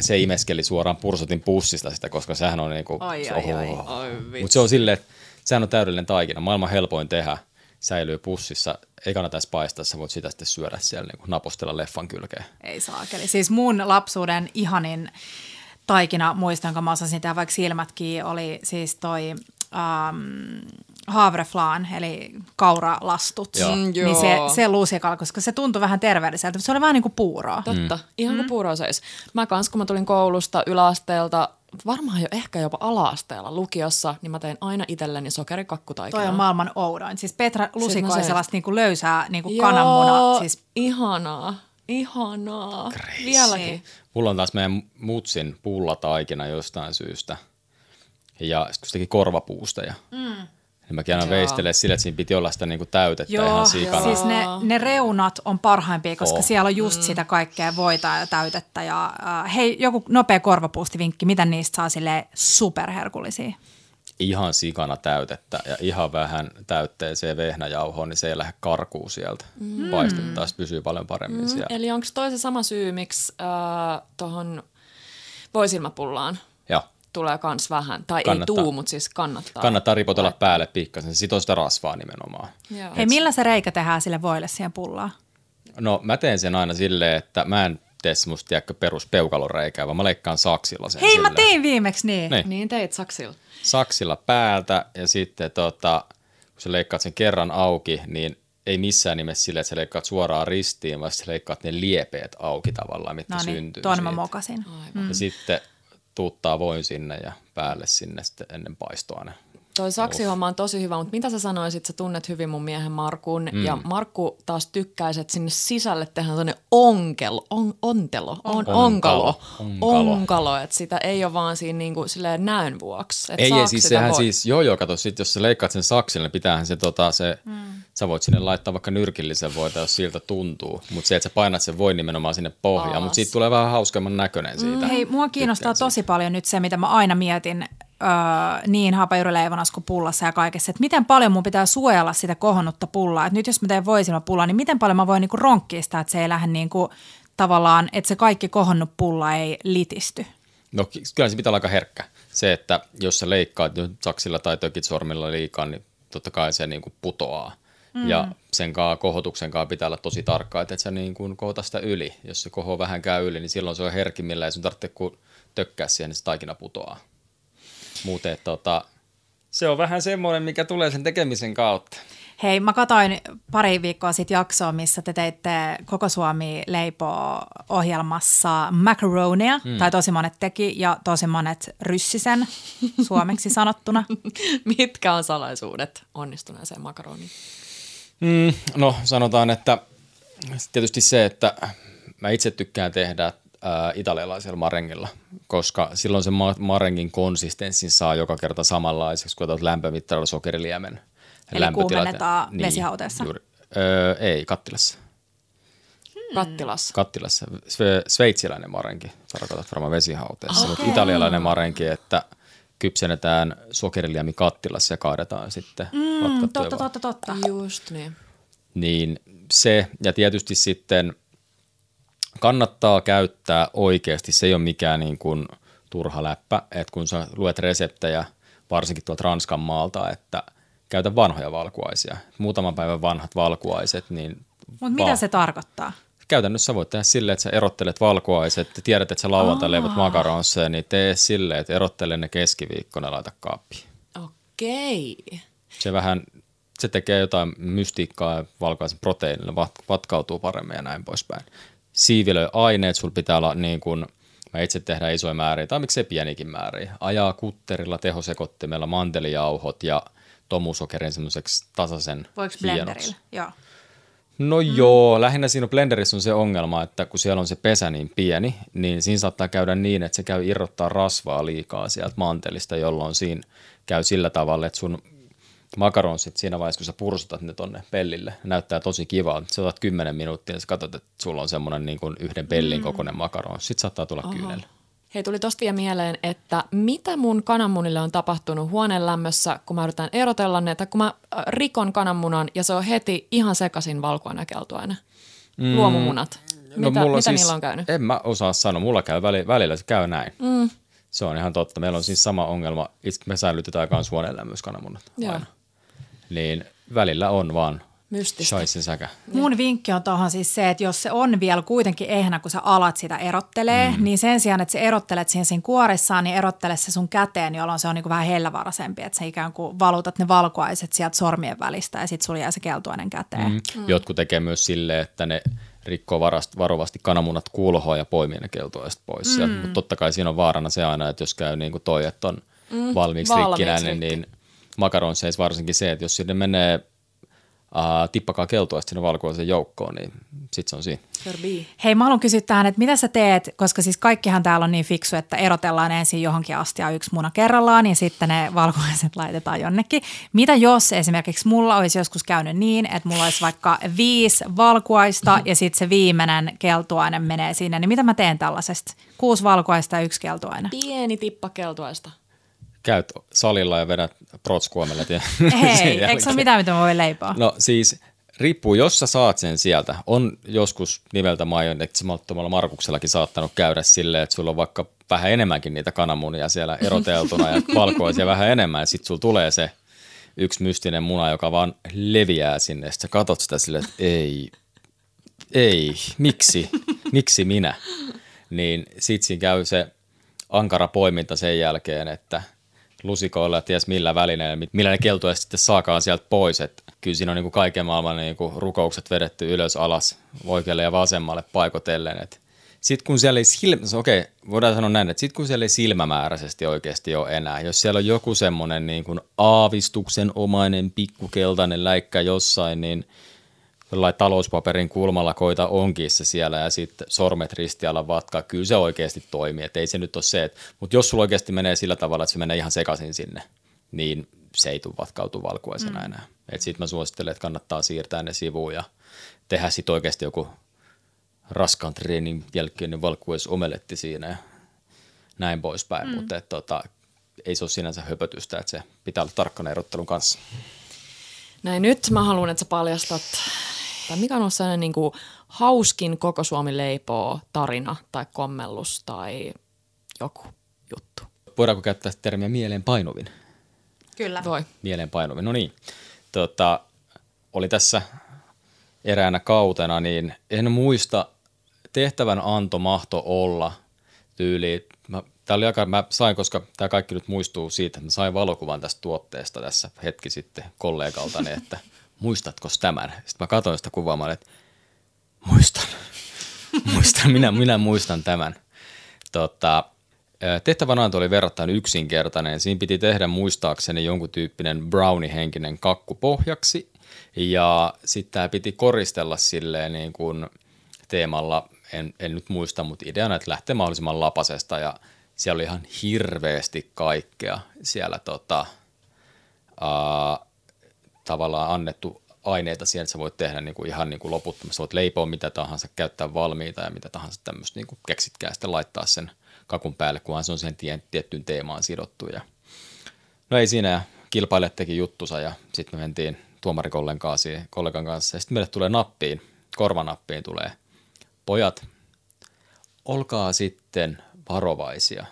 se imeskeli suoraan pursotin pussista sitä, koska sehän on niinku, ai, se, ai, ai, Mutta se on silleen, että sehän on täydellinen taikina. Maailman helpoin tehdä säilyy pussissa. Ei kannata edes paistaa, sä voit sitä sitten syödä siellä, niin napostella leffan kylkeen. Ei saakeli. Siis mun lapsuuden ihanin taikina, muistan, kun mä osasin tehdä vaikka silmätkin, oli siis toi um, havreflaan, eli kauralastut. Joo. Mm, niin se, se lusikalla, koska se tuntui vähän terveelliseltä. Se oli vähän niin kuin puuroa. Totta, mm. ihan kuin mm. puuroa seis. Mä kans, kun mä tulin koulusta yläasteelta, varmaan jo ehkä jopa ala-asteella lukiossa, niin mä tein aina itselleni sokerikakkutaikinaa. Toi on maailman oudoin. Siis Petra lusikoi sellaista niin kuin löysää niin kuin kananmuna. Siis... ihanaa. Ihanaa. Crazy. Vieläkin. Mulla on taas meidän mutsin pullataikina jostain syystä. Ja sitten kun se teki korvapuusta ja mm. Niin mäkin aina veistelen sille, että siinä piti olla sitä niinku täytettä Joo, ihan sikana. Siis ne, ne reunat on parhaimpia, koska oh. siellä on just mm. sitä kaikkea voita ja täytettä. Ja, uh, hei, joku nopea korvapuustivinkki, mitä niistä saa sille superherkullisia? ihan sikana täytettä ja ihan vähän täytteeseen vehnäjauhoon, niin se ei lähde karkuun sieltä. Mm. Paistetta taas pysyy paljon paremmin mm. siellä. Eli onko toi se sama syy, miksi äh, tuohon voisilmapullaan Joo. Tulee kans vähän, tai kannattaa. ei tuu, mutta siis kannattaa. Kannattaa ripotella laittaa. päälle pikkasen, se sitoo sitä rasvaa nimenomaan. Joo. Hei, millä se reikä tehdään sille voille siihen pullaan? No mä teen sen aina silleen, että mä en tee semmoista tiedäkö, perus peukaloreikää, vaan mä leikkaan saksilla sen Hei, sille. mä tein viimeksi niin. Niin, niin teit saksilla. Saksilla päältä ja sitten tota, kun sä leikkaat sen kerran auki, niin ei missään nimessä sille, että sä leikkaat suoraan ristiin, vaan sä leikkaat ne liepeet auki tavallaan, mitä no niin, syntyy tuon mä mokasin. Mm. Ja sitten tuuttaa voin sinne ja päälle sinne sitten ennen paistoa ne Toi saksihomma on tosi hyvä, mutta mitä sä sanoisit, sä tunnet hyvin mun miehen Markun, mm. ja Markku taas tykkäisi, että sinne sisälle tehdään sellainen onkelo, on, ontelo, on, onkalo, onkalo, onkalo, onkalo että sitä ei ole vaan siinä niinku silleen näön vuoksi. Ei, ei siis sehän voi... siis, joo joo, kato, sit jos sä leikkaat sen saksille, niin pitäähän se, tota, se mm. sä voit sinne laittaa vaikka nyrkillisen voita, jos siltä tuntuu, mutta se, että sä painat sen voi nimenomaan sinne pohjaan, mutta siitä tulee vähän hauskemman näköinen siitä. Mm, hei, mua kiinnostaa tosi siitä. paljon nyt se, mitä mä aina mietin, öö, niin hapajuurileivonassa kuin pullassa ja kaikessa, että miten paljon mun pitää suojella sitä kohonnutta pullaa. Että nyt jos mä teen pullaa, niin miten paljon mä voin niinku ronkkia sitä, että se ei lähde niinku, tavallaan, että se kaikki kohonnut pulla ei litisty. No kyllä se pitää olla aika herkkä. Se, että jos sä leikkaat nyt saksilla tai tökit sormilla liikaa, niin totta kai se niinku putoaa. Mm. Ja sen kaa, kohotuksen kaa pitää olla tosi tarkka, että et sä niin kuin kohota sitä yli. Jos se koho vähän käy yli, niin silloin se on herkimmillä ja sun tarvitsee kun tökkää siihen, niin se taikina putoaa. Muuten tota, se on vähän semmoinen, mikä tulee sen tekemisen kautta. Hei, mä katsoin pari viikkoa sitten jaksoa, missä te teitte Koko Suomi leipoo ohjelmassa macaronia, mm. tai tosi monet teki, ja tosi monet ryssisen suomeksi sanottuna. Mitkä on salaisuudet onnistuneeseen makaroniin? Mm, no sanotaan, että tietysti se, että mä itse tykkään tehdä ää, italialaisella marengilla, koska silloin se ma- marengin konsistenssin saa joka kerta samanlaiseksi, kun otat lämpömittarilla sokeriliemen. Eli kuumennetaan vesihauteessa? Juuri. Öö, ei, kattilassa. Hmm. Kattilassa? Kattilassa. Sve, sveitsiläinen marenki, tarkoitat varmaan vesihauteessa, okay. mutta italialainen marenki, että kypsennetään sokeriliemi kattilassa ja kaadetaan sitten mm, Totta, totta, totta. Just niin. Niin se, ja tietysti sitten kannattaa käyttää oikeasti, se ei ole mikään niin kuin turha läppä, että kun sä luet reseptejä, varsinkin tuolta Ranskan maalta, että käytä vanhoja valkuaisia. Muutaman päivän vanhat valkuaiset, niin... Mutta mitä se tarkoittaa? Käytännössä voit tehdä silleen, että sä erottelet valkuaiset, tiedät, että sä lauantai leivot makaronssa, niin tee silleen, että erottele ne keskiviikkona laita kaappiin. Okei. Se vähän, se tekee jotain mystiikkaa ja valkuaisen proteiinilla vatkautuu paremmin ja näin poispäin siivilöi aineet, sulla pitää olla niin kuin, mä itse tehdään isoja määriä, tai miksei pienikin määriä. Ajaa kutterilla, tehosekottimella mantelijauhot ja tomusokerin semmoiseksi tasaisen Voiko blenderillä? Joo. No mm. joo, lähinnä siinä blenderissä on se ongelma, että kun siellä on se pesä niin pieni, niin siinä saattaa käydä niin, että se käy irrottaa rasvaa liikaa sieltä mantelista, jolloin siinä käy sillä tavalla, että sun makaronsit siinä vaiheessa, kun sä pursutat ne tonne pellille. Ne näyttää tosi kivalta. Sä otat 10 minuuttia ja sä katsot, että sulla on semmoinen niin kuin yhden pellin mm. kokoinen makaron. Sitten saattaa tulla kyynellä. Hei, tuli tosta vielä mieleen, että mitä mun kananmunille on tapahtunut huoneen lämmössä, kun mä yritän erotella ne, tai kun mä äh, rikon kananmunan ja se on heti ihan sekaisin valkoinen keltuaine. Mm. Luomumunat. No, mitä, mitä siis, niillä on käynyt? En mä osaa sanoa. Mulla käy väli, välillä se käy näin. Mm. Se on ihan totta. Meillä on siis sama ongelma. Itse me säilytetään myös huoneen lämmössä kananmunat. Joo. Aina niin välillä on vaan Mystistä. säkä. Mun vinkki on tuohon siis se, että jos se on vielä kuitenkin ehänä, kun sä alat sitä erottelee, mm. niin sen sijaan, että sä erottelet siihen siinä kuoressaan, niin erottele se sun käteen, jolloin se on niin vähän hellävaraisempi, että sä ikään kuin valutat ne valkuaiset sieltä sormien välistä ja sitten sulla jää se keltuainen käteen. Mm. Mm. Jotkut tekee myös silleen, että ne rikkoo varast, varovasti kananmunat kuulohoa ja poimii ne keltuaiset pois. Mm. Mutta totta kai siinä on vaarana se aina, että jos käy niin kuin toi, että on mm. valmiiksi, valmiiksi rikkinäinen, niin – makaronseissa varsinkin se, että jos sinne menee uh, tippakaa keltuaista sinne valkoisen joukkoon, niin sit se on siinä. Hei, mä haluan kysyä tähän, että mitä sä teet, koska siis kaikkihan täällä on niin fiksu, että erotellaan ensin johonkin asti ja yksi muna kerrallaan ja sitten ne valkoiset laitetaan jonnekin. Mitä jos esimerkiksi mulla olisi joskus käynyt niin, että mulla olisi vaikka viisi valkuaista ja sitten se viimeinen keltuaine menee sinne, niin mitä mä teen tällaisesta? Kuusi valkuaista ja yksi keltuaine. Pieni tippa keltuaista käyt salilla ja vedät protskuomelet. Ja Hei, eikö se ole mitään, mitä voi leipoa? No siis riippuu, jos sä saat sen sieltä. On joskus nimeltä majoneksimattomalla Markuksellakin saattanut käydä silleen, että sulla on vaikka vähän enemmänkin niitä kananmunia siellä eroteltuna ja valkoisia vähän enemmän. Ja sitten sulla tulee se yksi mystinen muna, joka vaan leviää sinne. Sitten sä katot sitä silleen, että ei, ei, miksi, miksi minä? Niin sitten siinä käy se ankara poiminta sen jälkeen, että – lusikoilla ja ties millä välineillä, millä ne keltoja sitten saakaan sieltä pois. Et kyllä siinä on niin kuin kaiken maailman niin kuin rukoukset vedetty ylös alas oikealle ja vasemmalle paikotellen. Sitten kun siellä ei silmä, okei, voidaan sanoa näin, että sitten kun siellä ei silmämääräisesti oikeasti ole enää, jos siellä on joku semmoinen niin kuin aavistuksen omainen pikkukeltainen läikkä jossain, niin – jollain talouspaperin kulmalla koita onkin se siellä ja sitten sormet ristialla vatkaa, kyllä se oikeasti toimii, että ei se nyt ole se, että, mutta jos sulla oikeasti menee sillä tavalla, että se menee ihan sekaisin sinne, niin se ei tule vatkautu valkuaisena mm. enää. Sitten mä suosittelen, että kannattaa siirtää ne sivuun ja tehdä sitten oikeasti joku raskaan treenin jälkeinen valkuaisomeletti siinä ja näin poispäin, mm. mutta että, tota, ei se ole sinänsä höpötystä, että se pitää olla tarkkana erottelun kanssa. Näin nyt mä haluan, että sä paljastat tai mikä on ollut sellainen niin kuin hauskin koko Suomi leipoo tarina tai kommellus tai joku juttu? Voidaanko käyttää termiä mieleenpainuvin? Kyllä. Voi. Mieleenpainuvin, no niin. Tota, oli tässä eräänä kautena, niin en muista, tehtävän anto mahto olla tyyli, mä Tämä oli aika, mä sain, koska tämä kaikki nyt muistuu siitä, että mä sain valokuvan tästä tuotteesta tässä hetki sitten kollegaltani, että muistatko tämän? Sitten mä katsoin sitä kuvaa, mä olin, että muistan, muistan, minä, minä muistan tämän. Tota, tehtävän anto oli verrattain yksinkertainen. Siinä piti tehdä muistaakseni jonkun tyyppinen brownie-henkinen kakku pohjaksi ja sitten tämä piti koristella silleen niin kuin teemalla, en, en nyt muista, mutta ideana, että lähtee mahdollisimman lapasesta ja siellä oli ihan hirveästi kaikkea siellä tota, tavallaan annettu aineita siihen, että sä voit tehdä niin kuin ihan niin kuin loputtomasti. Voit leipoa mitä tahansa, käyttää valmiita ja mitä tahansa tämmöistä niin kuin keksitkää sitten laittaa sen kakun päälle, kunhan se on siihen tien, tiettyyn teemaan sidottu. Ja no ei siinä, kilpailijat teki juttusa ja sitten me mentiin tuomarikollegan kollegan kanssa ja sitten meille tulee nappiin, korvanappiin tulee, pojat, olkaa sitten varovaisia.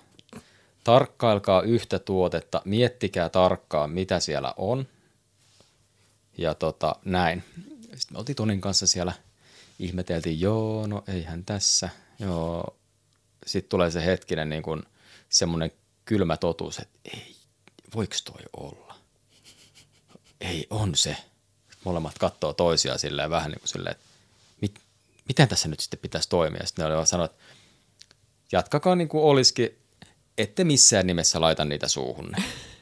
Tarkkailkaa yhtä tuotetta, miettikää tarkkaan, mitä siellä on. Ja tota, näin. Sitten me oltiin Tonin kanssa siellä, ihmeteltiin, joo, no eihän tässä, joo. Sitten tulee se hetkinen niin kuin semmoinen kylmä totuus, että ei, voiko toi olla? Ei, on se. Molemmat katsoo toisiaan silleen vähän niin kuin silleen, että mit, miten tässä nyt sitten pitäisi toimia. Sitten ne oli sanoa, että jatkakaa niin kuin olisikin, ette missään nimessä laita niitä suuhun.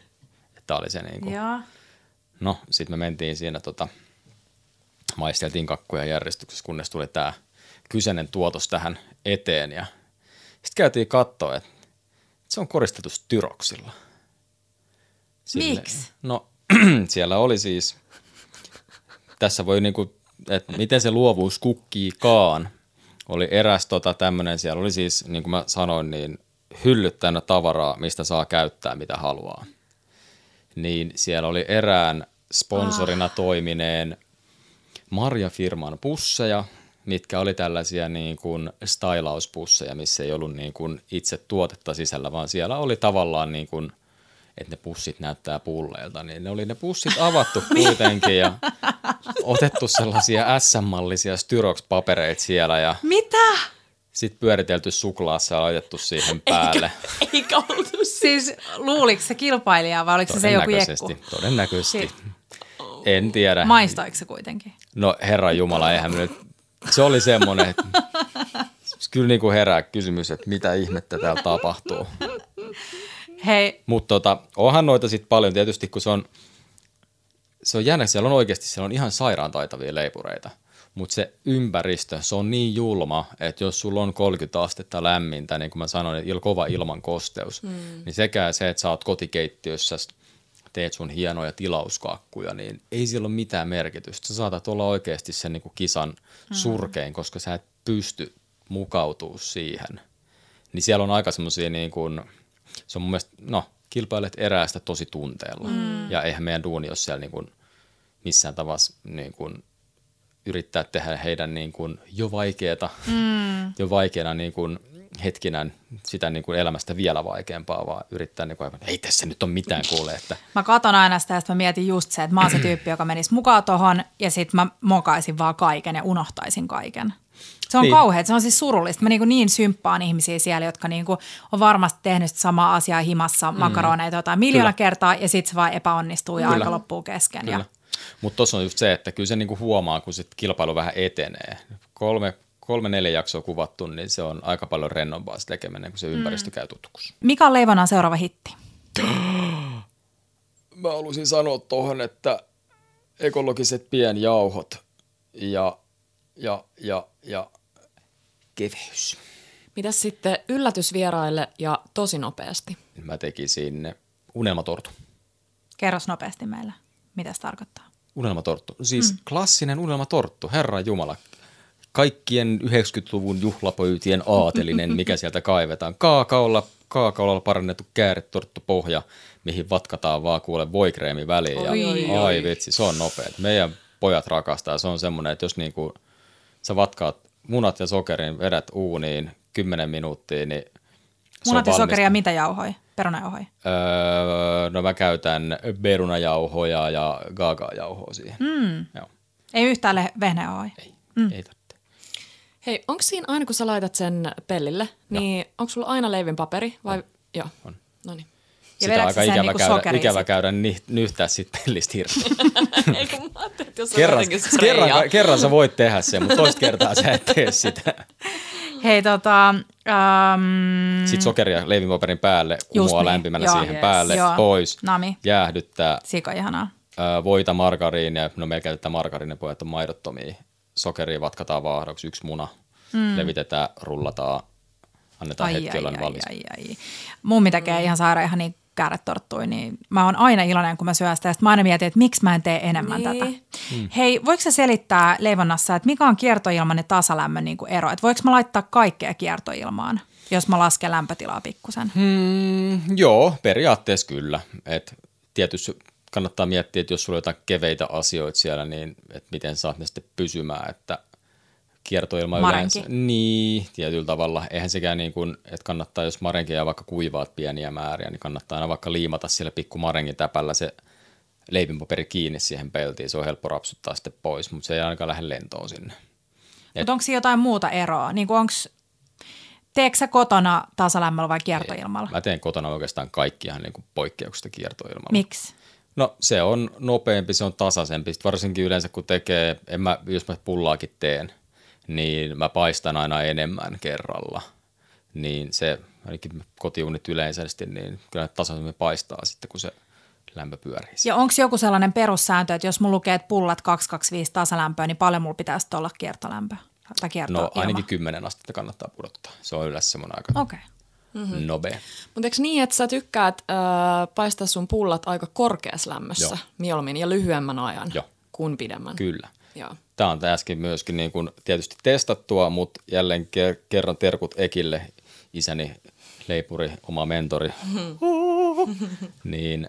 Tämä oli se niin kuin. Joo. No, sitten me mentiin siinä, tota, maisteltiin kakkuja järjestyksessä, kunnes tuli tämä kyseinen tuotos tähän eteen. Ja sitten käytiin katsoa, että se on koristettu styroksilla. Miksi? No, siellä oli siis, tässä voi niinku, että miten se luovuus kukkiikaan, oli eräs tota tämmöinen, siellä oli siis, niin kuin mä sanoin, niin hyllyt tavaraa, mistä saa käyttää mitä haluaa. Niin siellä oli erään sponsorina ah. toimineen marjafirman pusseja, mitkä oli tällaisia niin kuin stylauspusseja, missä ei ollut niin kuin itse tuotetta sisällä, vaan siellä oli tavallaan niin kuin, että ne pussit näyttää pulleilta, niin ne oli ne pussit avattu kuitenkin ja otettu sellaisia SM-mallisia Styrox-papereita siellä ja Mitä? Sitten pyöritelty suklaassa ja laitettu siihen päälle. Eikä oltu Siis luuliko se kilpailija vai oliko se se joku jekku? Todennäköisesti, En tiedä. Maistoiko se kuitenkin? No herra Jumala, eihän me nyt, se oli semmoinen, että kyllä niin kuin herää kysymys, että mitä ihmettä täällä tapahtuu. Hei, Mutta tota, onhan noita sitten paljon tietysti, kun se on, se on jännä, siellä on oikeasti, siellä on ihan sairaan taitavia leipureita. Mutta se ympäristö, se on niin julma, että jos sulla on 30 astetta lämmintä, niin kuin mä sanoin, että il- kova ilman kosteus, mm. niin sekä se, että sä oot kotikeittiössä, teet sun hienoja tilauskakkuja, niin ei sillä ole mitään merkitystä. Sä saatat olla oikeasti sen niin kuin kisan mm. surkein, koska sä et pysty mukautuu siihen. Niin siellä on aika semmoisia niin kuin, se on mun mielestä, no, kilpailet eräästä tosi tunteella. Mm. Ja eihän meidän duuni ole siellä niin kuin missään tavalla niin kuin yrittää tehdä heidän niin kuin jo vaikeata, mm. jo vaikeana niin kuin hetkinään sitä niin kuin elämästä vielä vaikeampaa, vaan yrittää niin kuin, aivan, ei tässä nyt ole mitään kuule, että mä katon aina sitä sit mä mietin just se, että mä oon se tyyppi, joka menisi mukaan tohon ja sit mä mokaisin vaan kaiken ja unohtaisin kaiken. Se on Niin. kauheaa, se on siis surullista. Mä niin, niin symppaan ihmisiä siellä, jotka niin on varmasti tehnyt samaa asiaa himassa, mm. makaroneita jotain miljoona Kyllä. kertaa ja sitten se vaan epäonnistuu ja Kyllä. aika loppuu kesken. Kyllä. Ja, Mutta tuossa on just se, että kyllä se niinku huomaa, kun sit kilpailu vähän etenee. Kolme, kolme neljä jaksoa kuvattu, niin se on aika paljon rennompaa se tekeminen, kun se ympäristö käy tutuksi. mikä on leivonan seuraava hitti? Mä haluaisin sanoa tuohon, että ekologiset pienjauhot ja, ja, ja, ja keveys. Mitäs sitten yllätysvieraille ja tosi nopeasti? Mä tekisin unelmatortu. Kerros nopeasti meille, mitä se tarkoittaa. Unelmatorttu. Siis mm. klassinen unelmatorttu, herra Jumala. Kaikkien 90-luvun juhlapöytien aatelinen, mikä sieltä kaivetaan. Kaakaolla, kaakaolla parannettu kääretorttu pohja, mihin vatkataan vaan kuule voikreemi väliin. Oi, ja, oi, ai vitsi, se on nopea. Meidän pojat rakastaa. Se on semmoinen, että jos niinku, sä vatkaat munat ja sokerin, vedät uuniin 10 minuuttia, niin Munat ja sokeria, mitä jauhoi? Perunajauhoi. Öö, no mä käytän berunajauhoja ja gaga-jauhoa siihen. Mm. Joo. Ei yhtään le- vehnäjauhoi. Ei, mm. ei tarvitse. Hei, onko siinä aina kun sä laitat sen pellille, niin onko sulla aina leivinpaperi vai Joo, On. no niin. Ja Sitä on aika ikävä, niinku käydä, sokeria ikävä käydä ni, nyhtää sit pellistä irti. Ei kun mä ajattelin, että jos kerran, jotenkin kerran, kerran sä voit tehdä sen, mutta toista kertaa sä et tee sitä. Hei tota, ähm, Sitten sokeria leivinpaperin päälle, kumoa niin, lämpimänä joo. siihen Yes. päälle, Joo. pois, Nami. jäähdyttää, sika ihanaa. ää, voita, margariinia, no meillä käytetään margariinipojat on maidottomia, sokeria vatkataan vaahdoksi, yksi muna, mm. levitetään, rullataan, annetaan Ai, hetki ai, olla ai, valmis. ai, ai. Mun tekee ihan sairaan ihan niin kääretorttui, niin mä oon aina iloinen, kun mä syön sitä. Ja sit mä aina mietin, että miksi mä en tee enemmän Niin. tätä. Hei, voiko sä selittää leivonnassa, että mikä on kiertoilman ja tasalämmön niin kuin ero? Että voiko mä laittaa kaikkea kiertoilmaan, jos mä lasken lämpötilaa pikkusen? Mm, joo, periaatteessa kyllä. Et tietysti kannattaa miettiä, että jos sulla on jotain keveitä asioita siellä, niin et miten saat ne sitten pysymään, että kiertoilma Marenki. yleensä. Niin, tietyllä tavalla. Eihän sekään niin kuin, että kannattaa, jos marenki ja vaikka kuivaat pieniä määriä, niin kannattaa aina vaikka liimata siellä pikku marengin täpällä se leivinpaperi kiinni siihen peltiin. Se on helppo rapsuttaa sitten pois, mutta se ei ainakaan lähde lentoon sinne. Mutta onko siinä jotain muuta eroa? Niin onks, teekö sä kotona tasalämmöllä vai kiertoilmalla? Mä teen kotona oikeastaan kaikki ihan niin poikkeuksista kiertoilmalla. Miksi? No se on nopeampi, se on tasaisempi. Sitten varsinkin yleensä kun tekee, en mä, jos mä pullaakin teen, niin mä paistan aina enemmän kerralla. Niin se, ainakin kotiuunit yleisesti, niin kyllä tasaisemmin paistaa sitten, kun se lämpö pyörii. Ja onko joku sellainen perussääntö, että jos mulla lukee, että pullat 225 tasalämpöä, niin paljon mulla pitäisi olla kiertolämpö? Tai kiertoilma? No ainakin 10 astetta kannattaa pudottaa. Se on yleensä semmoinen aika Okei. okay. nobea. Mutta eikö niin, että sä tykkäät äh, paistaa sun pullat aika korkeassa lämmössä Joo. mieluummin ja lyhyemmän ajan Joo. kuin pidemmän? Kyllä. Joo. Tämä on äsken myöskin niin kuin tietysti testattua, mutta jälleen ker- kerran terkut Ekille, isäni leipuri, oma mentori, niin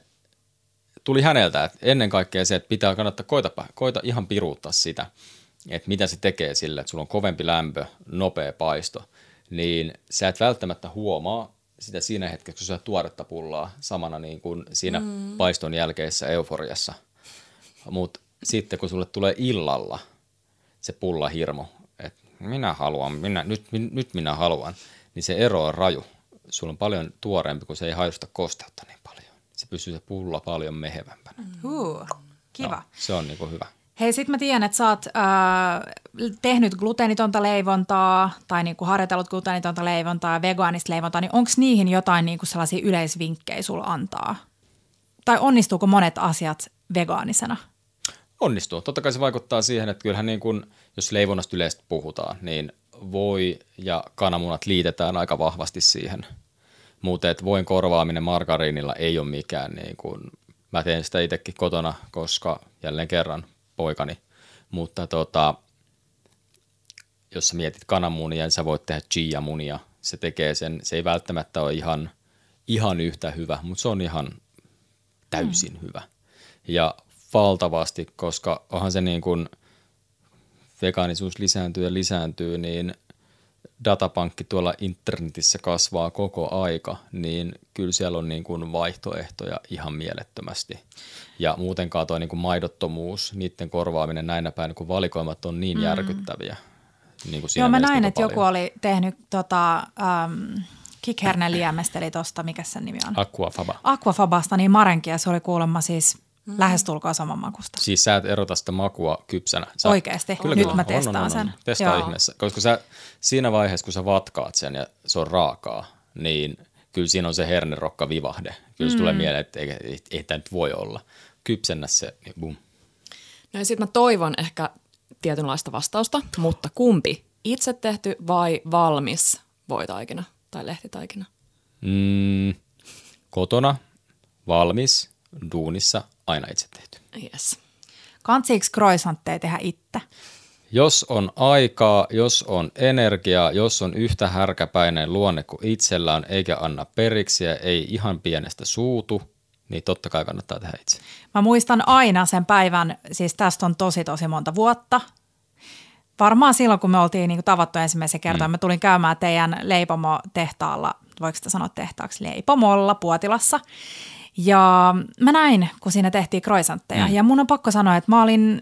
tuli häneltä, että ennen kaikkea se, että pitää kannattaa koita, koita ihan piruuttaa sitä, että mitä se tekee sille, että sulla on kovempi lämpö, nopea paisto, niin sä et välttämättä huomaa sitä siinä hetkessä, kun sä tuoretta pullaa samana niin kuin siinä mm. paiston jälkeisessä euforiassa. Mutta sitten kun sulle tulee illalla se pullahirmo, että minä haluan, minä, nyt, nyt minä haluan, niin se ero on raju. Sulla on paljon tuoreempi, kun se ei hajusta kosteutta niin paljon. Se pysyy se pulla paljon mehevämpänä. Mm. Uh, kiva. No, se on niinku hyvä. Hei, sit mä tiedän, että sä oot äh, tehnyt gluteenitonta leivontaa tai niinku harjoitellut gluteenitonta leivontaa ja vegaanista leivontaa, niin onko niihin jotain niinku sellaisia yleisvinkkejä sulla antaa? Tai onnistuuko monet asiat vegaanisena? Onnistuu. Totta kai se vaikuttaa siihen, että kyllähän niin kuin, jos leivonnasta yleisesti puhutaan, niin voi ja kananmunat liitetään aika vahvasti siihen. Mutta voin korvaaminen margariinilla ei ole mikään, niin kuin, mä teen sitä itsekin kotona, koska jälleen kerran poikani. Mutta tota, jos sä mietit kananmunia, niin sä voit tehdä chia-munia. Se tekee sen, se ei välttämättä ole ihan, ihan yhtä hyvä, mutta se on ihan täysin mm. hyvä. Ja valtavasti, koska onhan se niin kuin vegaanisuus lisääntyy ja lisääntyy, niin datapankki tuolla internetissä kasvaa koko aika, niin kyllä siellä on niin kuin vaihtoehtoja ihan mielettömästi. Ja muutenkaan tuo niin kuin maidottomuus, niiden korvaaminen näinä päin, kun valikoimat on niin järkyttäviä. Niin kuin siinä Joo, mä näin, että joku paljon. oli tehnyt tota, um, Kikhernen liemestä, eli tosta, mikä sen nimi on? Aquafaba. Aquafabasta, niin marenkia, se oli kuulemma siis mm. lähestulkoon saman makusta. Siis sä et erota sitä makua kypsänä. Sä, Oikeesti? Nyt mä testaan sen. Testaa Joo. ihmeessä. Koska sä, siinä vaiheessa, kun sä vatkaat sen ja se on raakaa, niin kyllä siinä on se hernerokka vivahde. Kyllä se tulee mieleen, että ei, ei, ei tämä nyt voi olla. Kypsennä se, niin boom. No ja sitten mä toivon ehkä tietynlaista vastausta, mutta kumpi? Itse tehty vai valmis voitaikina tai lehtitaikina? Mm, kotona, valmis, duunissa, aina itse tehty. Yes. Kantsiiko croissantteja tehdä itse? Jos on aikaa, jos on energiaa, jos on yhtä härkäpäinen luonne kuin itsellä on, eikä anna periksi ja ei ihan pienestä suutu, niin totta kai kannattaa tehdä itse. Mä muistan aina sen päivän, siis tästä on tosi tosi monta vuotta. Varmaan silloin, kun me oltiin niin tavattu ensimmäisen kertaa, mm. mä tulin käymään teidän leipomo-tehtaalla, voiko sitä sanoa tehtaaksi, leipomolla Puotilassa. Ja mä näin, kun siinä tehtiin croissantteja. Mm. Ja mun on pakko sanoa, että mä olin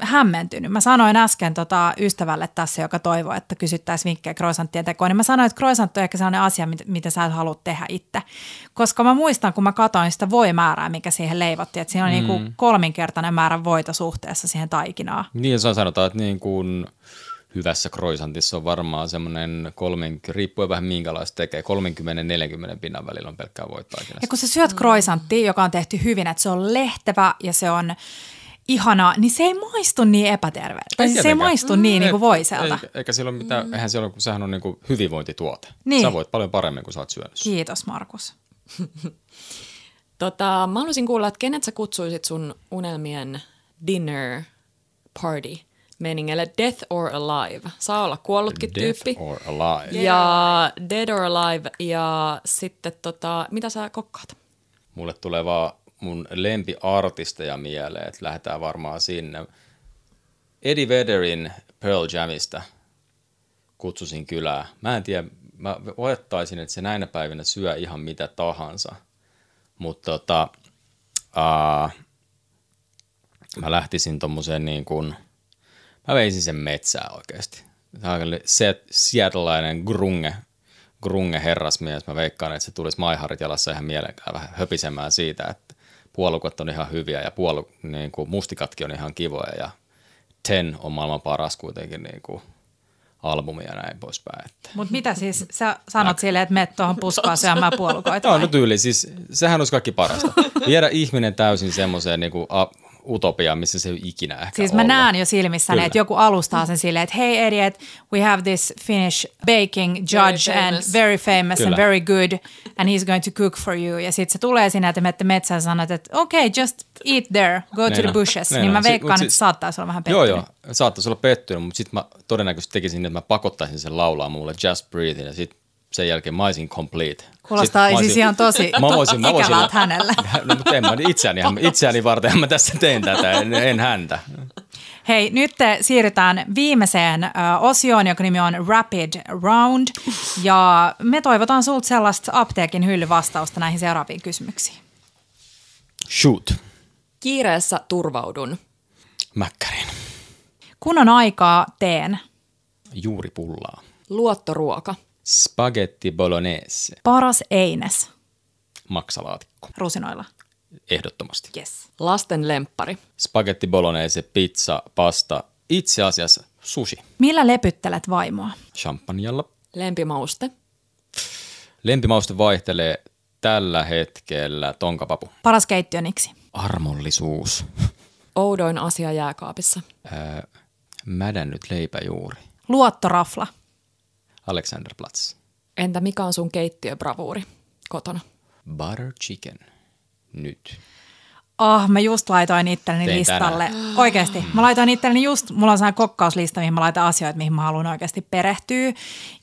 hämmentynyt. Mä sanoin äsken tota ystävälle tässä, joka toivoi, että kysyttäisiin vinkkejä croissanttien tekoon, niin mä sanoin, että croissant on ehkä sellainen asia, mitä, mitä sä et halua tehdä itse. Koska mä muistan, kun mä katsoin sitä voimäärää, mikä siihen leivottiin, että siinä on niinku mm. niin kuin kolminkertainen määrä voita suhteessa siihen taikinaan. Niin, se on sanotaan, että niin kuin hyvässä croissantissa on varmaan semmoinen, kolmen, riippuen vähän minkälaista tekee, 30-40 pinnan välillä on pelkkää voittaa. Ja kun sä syöt croissanttia, joka on tehty hyvin, että se on lehtevä ja se on ihana, niin se ei maistu niin epäterveeltä. Tai siis se ei maistu mm. niin, niin kuin voiselta. Eikä, eikä siellä ole mitään, mm. eihän siellä ole, kun sehän on niin kuin hyvinvointituote. Niin. Sä voit paljon paremmin kuin sä oot syönyt. Kiitos Markus. tota, mä haluaisin kuulla, että kenet sä kutsuisit sun unelmien dinner party meningelle Death or Alive. Saa olla kuollutkin Death tyyppi. or Alive. Ja Dead or Alive ja sitten tota, mitä sä kokkaat? Mulle tulee vaan mun lempiartisteja mieleen, että lähdetään varmaan sinne. Eddie Vedderin Pearl Jamista kutsusin kylää. Mä en tiedä, mä olettaisin, että se näinä päivinä syö ihan mitä tahansa. Mutta tota, uh, mä lähtisin tommoseen niin kuin, mä veisin sen metsää oikeasti. Se Seattleainen grunge, grunge herrasmies. Mä veikkaan, että se tulisi maiharit jalassa ihan mielenkään vähän höpisemään siitä, että puolukot on ihan hyviä ja puolu, niin kuin mustikatkin on ihan kivoja ja Ten on maailman paras kuitenkin niin kuin albumi ja näin poispäin. Mutta mitä siis, sä sanot Mä... silleen, että menet tuohon puskaan syömään puolukoita? No, no tyyli, siis sehän olisi kaikki parasta. Viedä ihminen täysin semmoiseen niin kuin, utopia, missä se ei ikinä ehkä Siis mä näen jo silmissäni, että joku alustaa sen silleen, että hei Eddie, we have this Finnish baking judge very and very famous Kyllä. and very good and he's going to cook for you. Ja sitten se tulee sinne, että menette metsään ja sanot, että okay, just eat there, go Neina. to the bushes. Neina. Niin mä veikkaan, että saattaisi olla vähän pettynyt. Joo, joo, saattaisi olla pettynyt, mutta sitten mä todennäköisesti tekisin, että mä pakottaisin sen laulaa mulle Just Breathe ja sitten sen jälkeen mä olisin complete. Kuulostaa siis ihan tosi mä voisin, mä voisin, hänellä. No, mutta en mä itseäni, itseäni varten mä tässä teen tätä, en, en häntä. Hei, nyt siirrytään viimeiseen ö, osioon, joka nimi on Rapid Round. Ja me toivotaan sulta sellaista apteekin hyllyvastausta näihin seuraaviin kysymyksiin. Shoot. Kiireessä turvaudun. Mäkkärin. Kun on aikaa, teen. Juuri pullaa. Luottoruoka. Spaghetti bolognese. Paras eines. Maksalaatikko. Rusinoilla. Ehdottomasti. Yes. Lasten lemppari. Spaghetti bolognese, pizza, pasta. Itse asiassa sushi. Millä lepyttelet vaimoa? Champanjalla. Lempimauste. Lempimauste vaihtelee tällä hetkellä tonkapapu. Paras keittiöniksi. Armollisuus. Oudoin asia jääkaapissa. Öö, mädännyt leipäjuuri. Luottorafla. Alexanderplatz. Entä mikä on sun keittiöbravuuri kotona? Butter chicken. Nyt. Oh, mä just laitoin itselleni Tein listalle. Tänään. Oikeasti. Mä laitoin itselleni just, mulla on sellainen kokkauslista, mihin mä laitan asioita, mihin mä haluan oikeasti perehtyä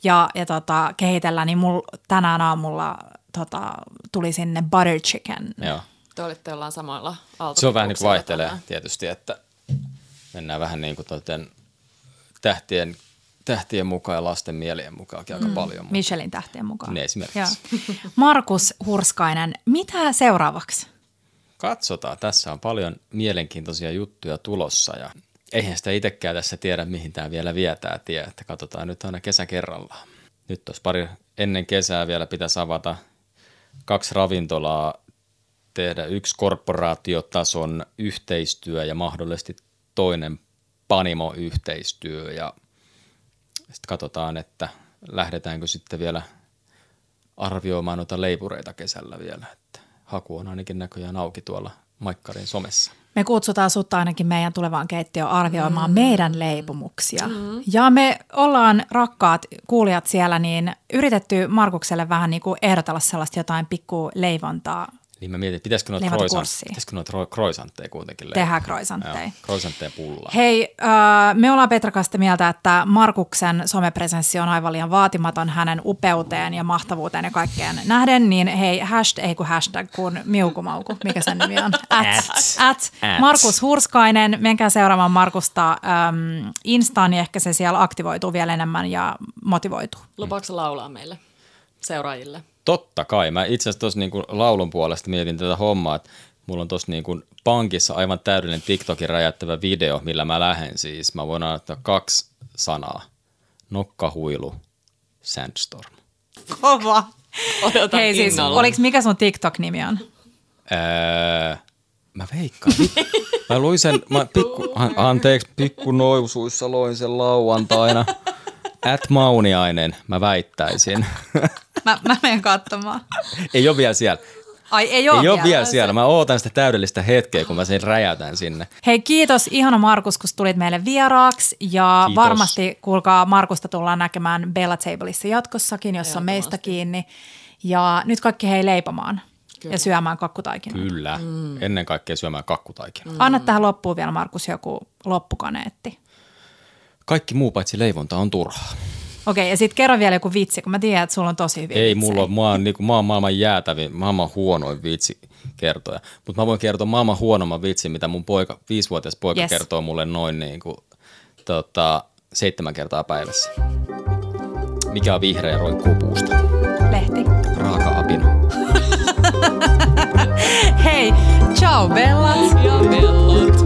ja, ja tota, kehitellä. Niin mul, tänään aamulla tota, tuli sinne butter chicken. Joo. Te olitte jollain samoilla Se on vähän niin kuin vaihtelee tänään. tietysti, että mennään vähän niin kuin tähtien tähtien mukaan ja lasten mielien mukaan aika mm. paljon. Michelin tähtien mukaan. Ne esimerkiksi. Markus Hurskainen, mitä seuraavaksi? Katsotaan, tässä on paljon mielenkiintoisia juttuja tulossa ja eihän sitä itsekään tässä tiedä, mihin tämä vielä vietää tie, että katsotaan nyt aina kesä kerrallaan. Nyt tuossa pari ennen kesää vielä pitäisi avata kaksi ravintolaa, tehdä yksi korporaatiotason yhteistyö ja mahdollisesti toinen panimo-yhteistyö ja – sitten katsotaan, että lähdetäänkö sitten vielä arvioimaan noita leipureita kesällä vielä. Että haku on ainakin näköjään auki tuolla Maikkarin somessa. Me kutsutaan sut ainakin meidän tulevaan keittiöön arvioimaan mm. meidän leipomuksia. Mm. Ja me ollaan rakkaat kuulijat siellä, niin yritetty Markukselle vähän niin kuin ehdotella sellaista jotain pikku leivontaa niin mä mietin, pitäisikö noita, croissant, pitäisikö noita croissantteja kuitenkin leipää? Tehdään croissantteja. Croissantteja pullaa. Hei, äh, me ollaan Petra sitä mieltä, että Markuksen somepresenssi on aivan liian vaatimaton hänen upeuteen ja mahtavuuteen ja kaikkeen nähden, niin hei, hashtag, ei kun hashtag, kun miukumauku, mikä sen nimi on? At, at, at, at. Markus Hurskainen, menkää seuraamaan Markusta ähm, Instaan, niin ehkä se siellä aktivoituu vielä enemmän ja motivoituu. Lupaako laulaa meille seuraajille? Totta kai. Mä itse asiassa tuossa niin laulun puolesta mietin tätä hommaa, että Mulla on tossa niin kuin pankissa aivan täydellinen TikTokin räjättävä video, millä mä lähden siis. Mä voin antaa kaksi sanaa. Nokkahuilu, sandstorm. Kova. Odotan Hei siis, innolla. oliks, mikä sun TikTok-nimi on? Öö, mä veikkaan. Mä luin sen, mä pikku, an- anteeksi, pikku nousuissa loin sen lauantaina. At Mauniainen, mä väittäisin. Mä, mä menen katsomaan. Ei ole vielä siellä. Ai ei ole Ei ole vielä. vielä siellä. Mä ootan sitä täydellistä hetkeä, kun mä sen räjätän sinne. Hei kiitos ihana Markus, kun tulit meille vieraaksi ja Kiitos. varmasti kuulkaa Markusta tullaan näkemään Bella Tableissa jatkossakin, jos on meistä kiinni. Ja nyt kaikki hei leipomaan ja syömään kakkutaikinaa. Kyllä. Mm. Ennen kaikkea syömään kakkutaikinaa. Mm. Anna tähän loppuun vielä Markus joku loppukaneetti. Kaikki muu paitsi leivonta on turhaa. Okei, ja sitten kerro vielä joku vitsi, kun mä tiedän, että sulla on tosi hyviä Ei vitsejä. mulla ole, mä oon, niinku, mä oon maailman jäätävin, maailman huonoin vitsi kertoja. Mutta mä voin kertoa maailman huonomman vitsin, mitä mun poika, viisivuotias poika Yes. kertoo mulle noin niin kuin, tota, seitsemän kertaa päivässä. Mikä on vihreä roikkuu puusta? Lehti. Raaka-apina. Hei, ciao Bellat! Ja mellot.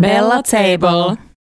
Bella Table.